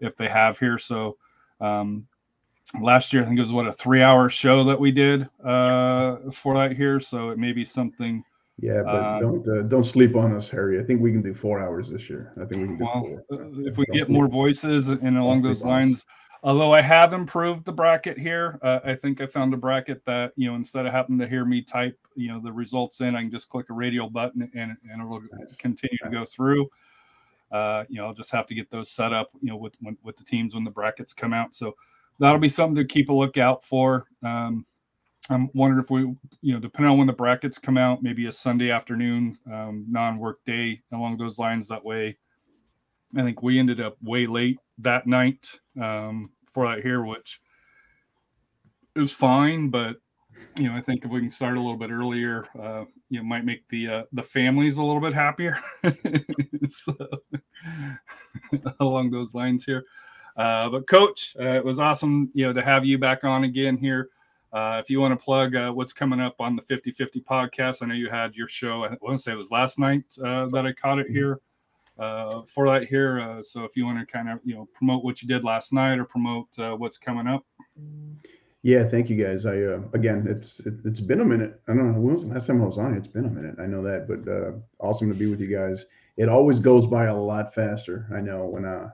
if they have here. So um, last year, I think it was what a three hour show that we did uh, for that here. So it may be something. Yeah, but Uh, don't uh, don't sleep on us, Harry. I think we can do four hours this year. I think we can do Well, four. uh, if we Don't get sleep. more voices and along those lines, although I have improved the bracket here, uh, I think I found a bracket that you know instead of having to hear me type you know the results in, I can just click a radio button and and it will Nice. continue to go through. Uh, you know, I'll just have to get those set up, you know, with when, with the teams when the brackets come out. So that'll be something to keep a lookout for. Um, I'm wondering if we, you know, depending on when the brackets come out, maybe a Sunday afternoon, um, non-work day along those lines. That way, I think we ended up way late that night um, for that here, which is fine. But you know, I think if we can start a little bit earlier, uh, you know, might make the uh, the families a little bit happier. so, along those lines here. Uh, but coach, uh, it was awesome, you know, to have you back on again here. Uh, if you want to plug uh, what's coming up on the 50 50 podcast, I know you had your show, I want to say it was last night uh, that I caught it here uh, for that here. Uh, so if you want to kind of, you know, promote what you did last night or promote uh, what's coming up. Yeah, thank you guys. I uh, again, it's it, it's been a minute. I don't know when was the last time I was on. It's been a minute. I know that, but uh, awesome to be with you guys. It always goes by a lot faster. I know when uh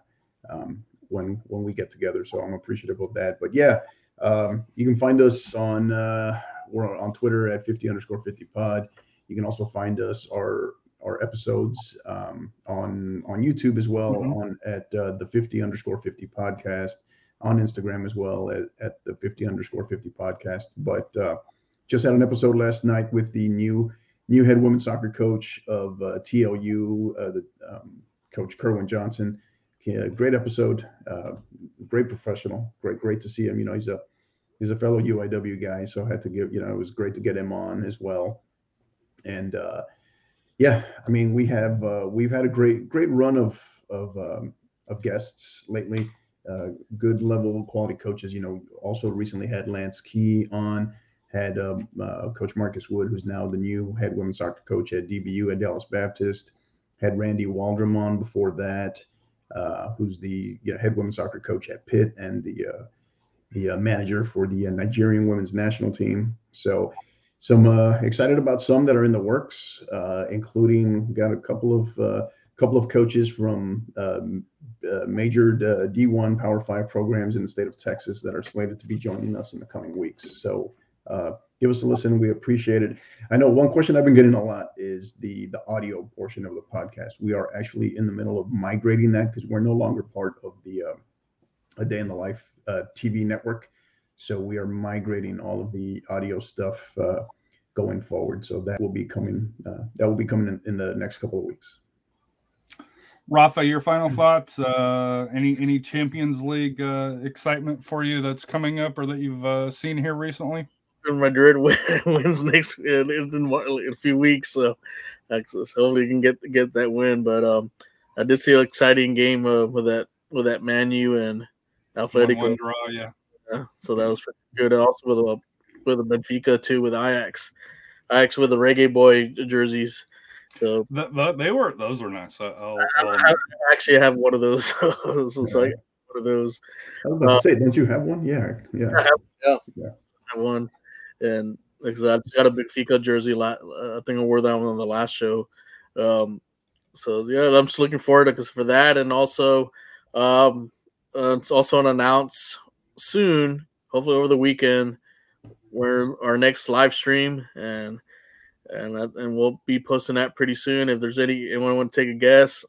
um, when when we get together, so I'm appreciative of that. But yeah, um, you can find us on uh, we're on Twitter at 50 underscore 50 pod. You can also find us our our episodes um, on on YouTube as well Mhm. on at uh, the 50 underscore 50 podcast on Instagram as well at, at the 50 underscore 50 podcast. But uh, just had an episode last night with the new new head women's soccer coach of uh, TLU, uh, the um, coach Kerwin Johnson. Yeah, great episode, uh, great professional, great great to see him. You know, he's a he's a fellow UIW guy, so I had to give you know it was great to get him on as well. And uh, yeah, I mean we have uh, we've had a great great run of of um, of guests lately uh, good level quality coaches. You know, also recently had Lance Key on, had um, uh, Coach Marcus Wood, who's now the new head women's soccer coach at DBU at Dallas Baptist. Had Randy Waldrum on before that, uh, who's the you know, head women's soccer coach at Pitt and the uh, the uh, manager for the uh, Nigerian women's national team. So. Some uh, excited about some that are in the works, including got a couple of couple of coaches from um, major uh, D1 Power Five programs in the state of Texas that are slated to be joining us in the coming weeks. So give us a listen. We appreciate it. I know one question I've been getting a lot is the the audio portion of the podcast. We are actually in the middle of migrating that because we're no longer part of the uh, A Day in the Life uh, TV network. So we are migrating all of the audio stuff uh, going forward. So that will be coming. Uh, that will be coming in, in the next couple of weeks. Rafa, your final thoughts? Uh, any any Champions League uh, excitement for you that's coming up or that you've seen here recently? Madrid wins next in, in, in a few weeks, so, uh, so hopefully you can get get that win. But um, I did see an exciting game uh, with that with that Manu and One, Atletico. one draw, yeah. Yeah, so that was pretty good. And Also with a with a Benfica too with Ajax, Ajax with the Reggae Boy jerseys. So Th- th- they were those were nice. I- I'll, I'll I actually have one of those. so it's like one of those. I was about to say, don't you have one? Yeah, yeah. I have, yeah, Yeah. I have one, and like I said, I just got a big Benfica jersey. la- uh, I think I wore that one on the last show. Um, so yeah, I'm just looking forward to because for that, and also, um, uh, it's also an announce soon, hopefully over the weekend, where our next live stream and and and we'll be posting that pretty soon. If there's any anyone want to take a guess,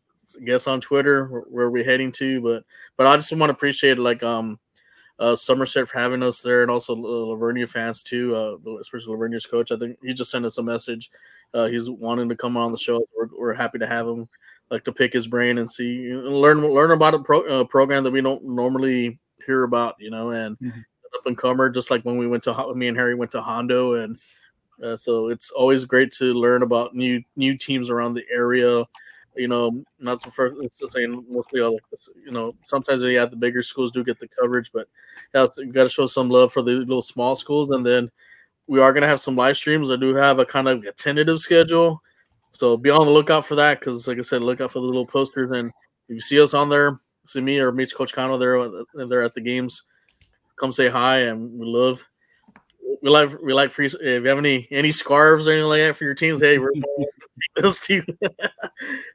guess on Twitter where, where we're heading to. But but I just want to appreciate like um uh Somerset for having us there, and also La Vernia fans too, uh, especially La Vernia's coach. I think he just sent us a message. Uh, he's wanting to come on the show. We're, we're happy to have him, like to pick his brain and see learn learn about a pro, program that we don't normally hear about, you know, and Mhm. up and comer. Just like when we went to me and Harry went to Hondo, and uh, so it's always great to learn about new new teams around the area. You know, not so first saying mostly all you know, sometimes yeah, the bigger schools do get the coverage, but yeah, you got to show some love for the little small schools, and then we are going to have some live streams. I do have a kind of a tentative schedule, so be on the lookout for that. Because like I said, look out for the little posters, and if you see us on there, see me or meet Coach Cano there, they're at the games. Come say hi, and we love. We like we like free. If you have any any scarves or anything like that for your teams, hey, we're those two.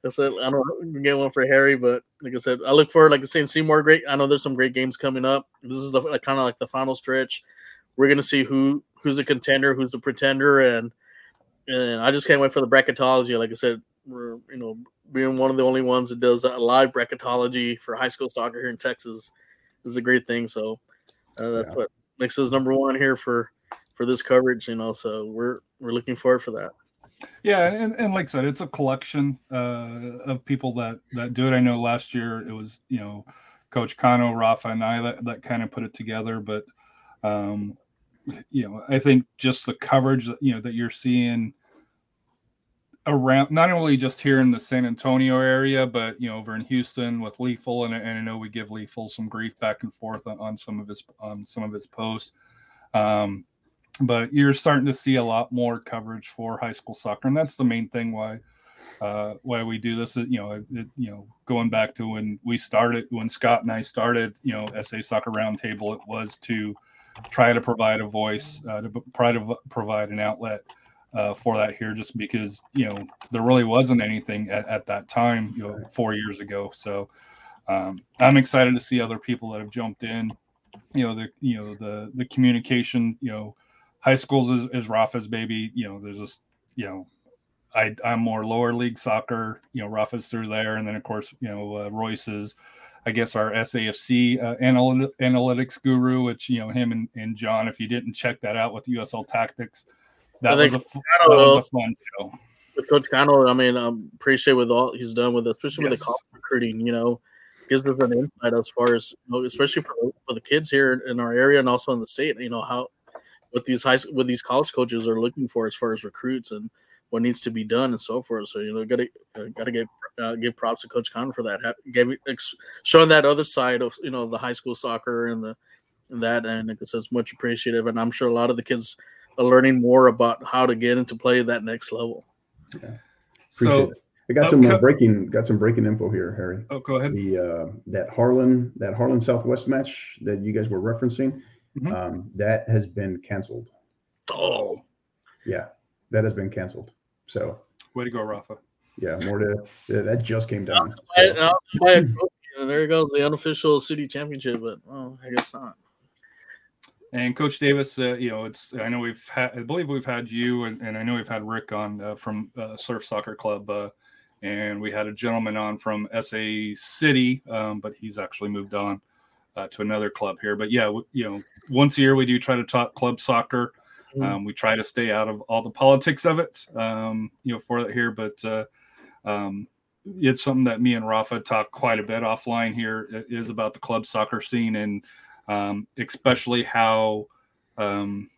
I said I don't know, get one for Harry, but like I said, I look forward. Like I said, see more great. I know there's some great games coming up. This is the kind of like the final stretch. We're gonna see who who's a contender, who's a pretender, and and I just can't wait for the bracketology. Like I said, we're you know being one of the only ones that does a live bracketology for high school soccer here in Texas is a great thing. So uh, that's Yeah. what makes us number one here for for this coverage. You know, so we're we're looking forward for that. Yeah, and, and like I said, it's a collection uh, of people that that do it. I know last year it was you know Coach Cano, Rafa, and I that, that kind of put it together. But um, you know, I think just the coverage that you know that you're seeing around not only just here in the San Antonio area, but you know over in Houston with Lethal, and, and I know we give Lethal some grief back and forth on, on some of his on some of his posts. Um, but you're starting to see a lot more coverage for high school soccer, and that's the main thing why uh, why we do this. You know, it, you know, going back to when we started, when Scott and I started, you know, SA Soccer Roundtable, it was to try to provide a voice, uh, to try to provide an outlet uh, for that here, just because you know there really wasn't anything at, at that time, you know, four years ago. So um, I'm excited to see other people that have jumped in. You know, the you know the the communication, you know high schools is, is Rafa's baby. You know, there's this, you know, I, I'm more lower league soccer. You know, Rafa's through there, and then of course, you know, uh, Royce is, I guess, our SAFC uh, analy- analytics guru. Which you know, him and, and John. If you didn't check that out with USL Tactics, that I was a f- that was a fun show. with Coach Cano, I mean, I'm appreciate with all he's done with, especially with the college recruiting. You know, gives us an insight as far as, you know, especially for, for the kids here in our area and also in the state. You know how what these high school what these college coaches are looking for as far as recruits and what needs to be done and so forth. So you know, got to uh, got to give uh, give props to Coach Cano for that. Ha- Gave ex- showing that other side of you know the high school soccer and the and that, and like I said, it's much appreciative. And I'm sure a lot of the kids are learning more about how to get into play that next level. Appreciate So, it. I got some uh, breaking got some breaking info here, Harry. oh, go ahead. The uh, that Harlan that Harlan Southwest match that you guys were referencing, Mhm. um, that has been canceled. Oh, Yeah, that has been canceled. So Way to go, Rafa. yeah, more to yeah, that just came down. I, So, I'll buy a trophy, and there goes the unofficial city championship. But oh, I guess not. And Coach Davis, uh, you know, it's I know we've had, I believe we've had you, and, and I know we've had Rick on uh, from uh, Surf Soccer Club, uh, and we had a gentleman on from SA City, um, but he's actually moved on uh, to another club here. But yeah, you know, once a year we do try to talk club soccer. Um, we try to stay out of all the politics of it, um, you know, for that here. But uh, um, it's something that me and Rafa talk quite a bit offline here i- about the club soccer scene and um, especially how um,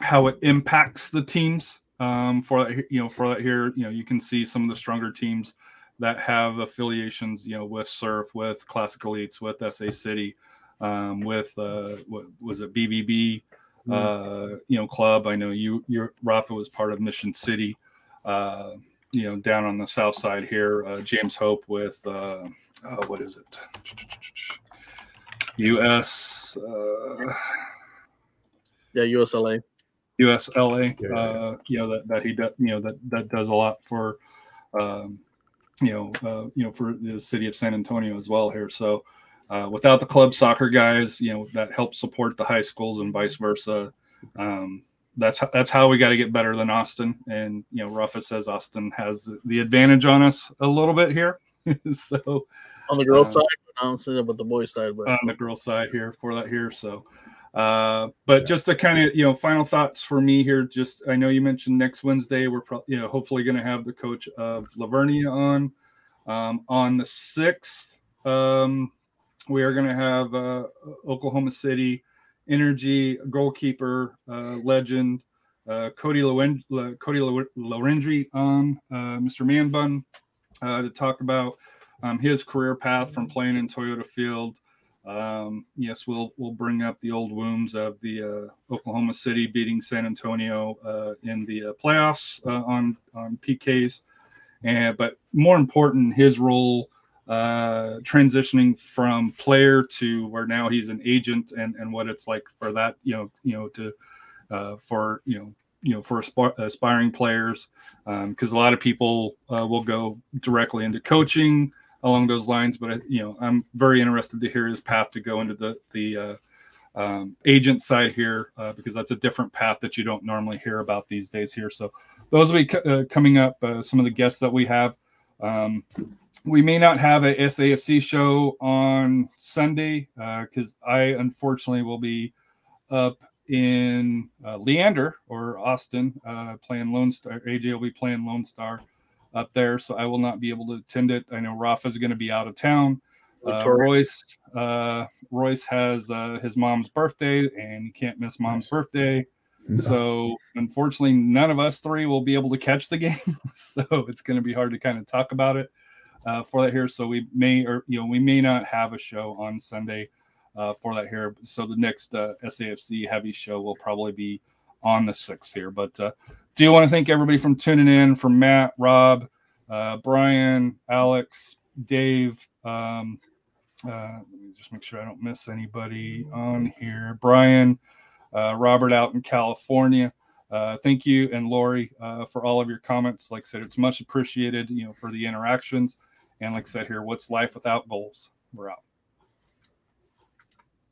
how it impacts the teams. Um, for that, you know, for that here, you know, you can see some of the stronger teams that have affiliations, you know, with Surf, with Classic Elites, with SA City, um, with uh, what was it, BBB, uh, you know, club. I know you, your Rafa was part of Mission City, uh, you know, down on the south side here. Uh, James Hope with uh, uh, what is it? US uh, Yeah, USLA. USLA. Yeah. Uh, you know that that he does. You know that that does a lot for, um, you know, uh, you know for the city of San Antonio as well here. So. Uh, without the club soccer guys, you know that help support the high schools and vice versa. Um, that's that's how we got to get better than Austin. And you know, Rafa says Austin has the advantage on us a little bit here. so On the girl Uh, side, but I'm saying about the boy side, but on the girl side here for that here. So, uh, but just to kind of you know, final thoughts for me here. Just I know you mentioned next Wednesday we're pro- you know hopefully going to have the coach of La Vernia on. Um, on the sixth, um, we are going to have uh, Oklahoma City Energy goalkeeper uh, legend uh, Cody Lowen- Le- Cody on uh, Mr. Manbun uh, to talk about um, his career path from playing in Toyota Field. Um, yes, we'll we'll bring up the old wounds of the Oklahoma City beating San Antonio in the playoffs on on PKs, and but more important, his role uh, transitioning from player to where now he's an agent and and what it's like for that you know you know to uh, for you know you know for asp- aspiring players because a lot of people uh, will go directly into coaching along those lines. But you know, I'm very interested to hear his path to go into the the uh, um, agent side here uh, because that's a different path that you don't normally hear about these days here. So those will be co- uh, coming up. Uh, some of the guests that we have. Um, we may not have a SAFC show on Sunday because I unfortunately will be up in uh, Leander or Austin uh, playing Lone Star. AJ will be playing Lone Star up there, so I will not be able to attend it. I know Rafa's going to be out of town. Uh, Royce uh, Royce has uh, his mom's birthday, and you can't miss mom's birthday. No. So unfortunately, none of us three will be able to catch the game. so it's going to be hard to kind of talk about it uh, for that here. So we may or you know we may not have a show on Sunday uh, for that here. So the next uh, SAFC heavy show will probably be on the sixth here. But uh, do want to thank everybody from tuning in, from Matt, Rob, uh, Brian, Alex, Dave. Um, uh, let me just make sure I don't miss anybody on here. Brian, uh, Robert out in California. Uh, thank you and Lori uh, for all of your comments. Like I said, it's much appreciated. You know, for the interactions. And like I said here, what's life without goals? We're out.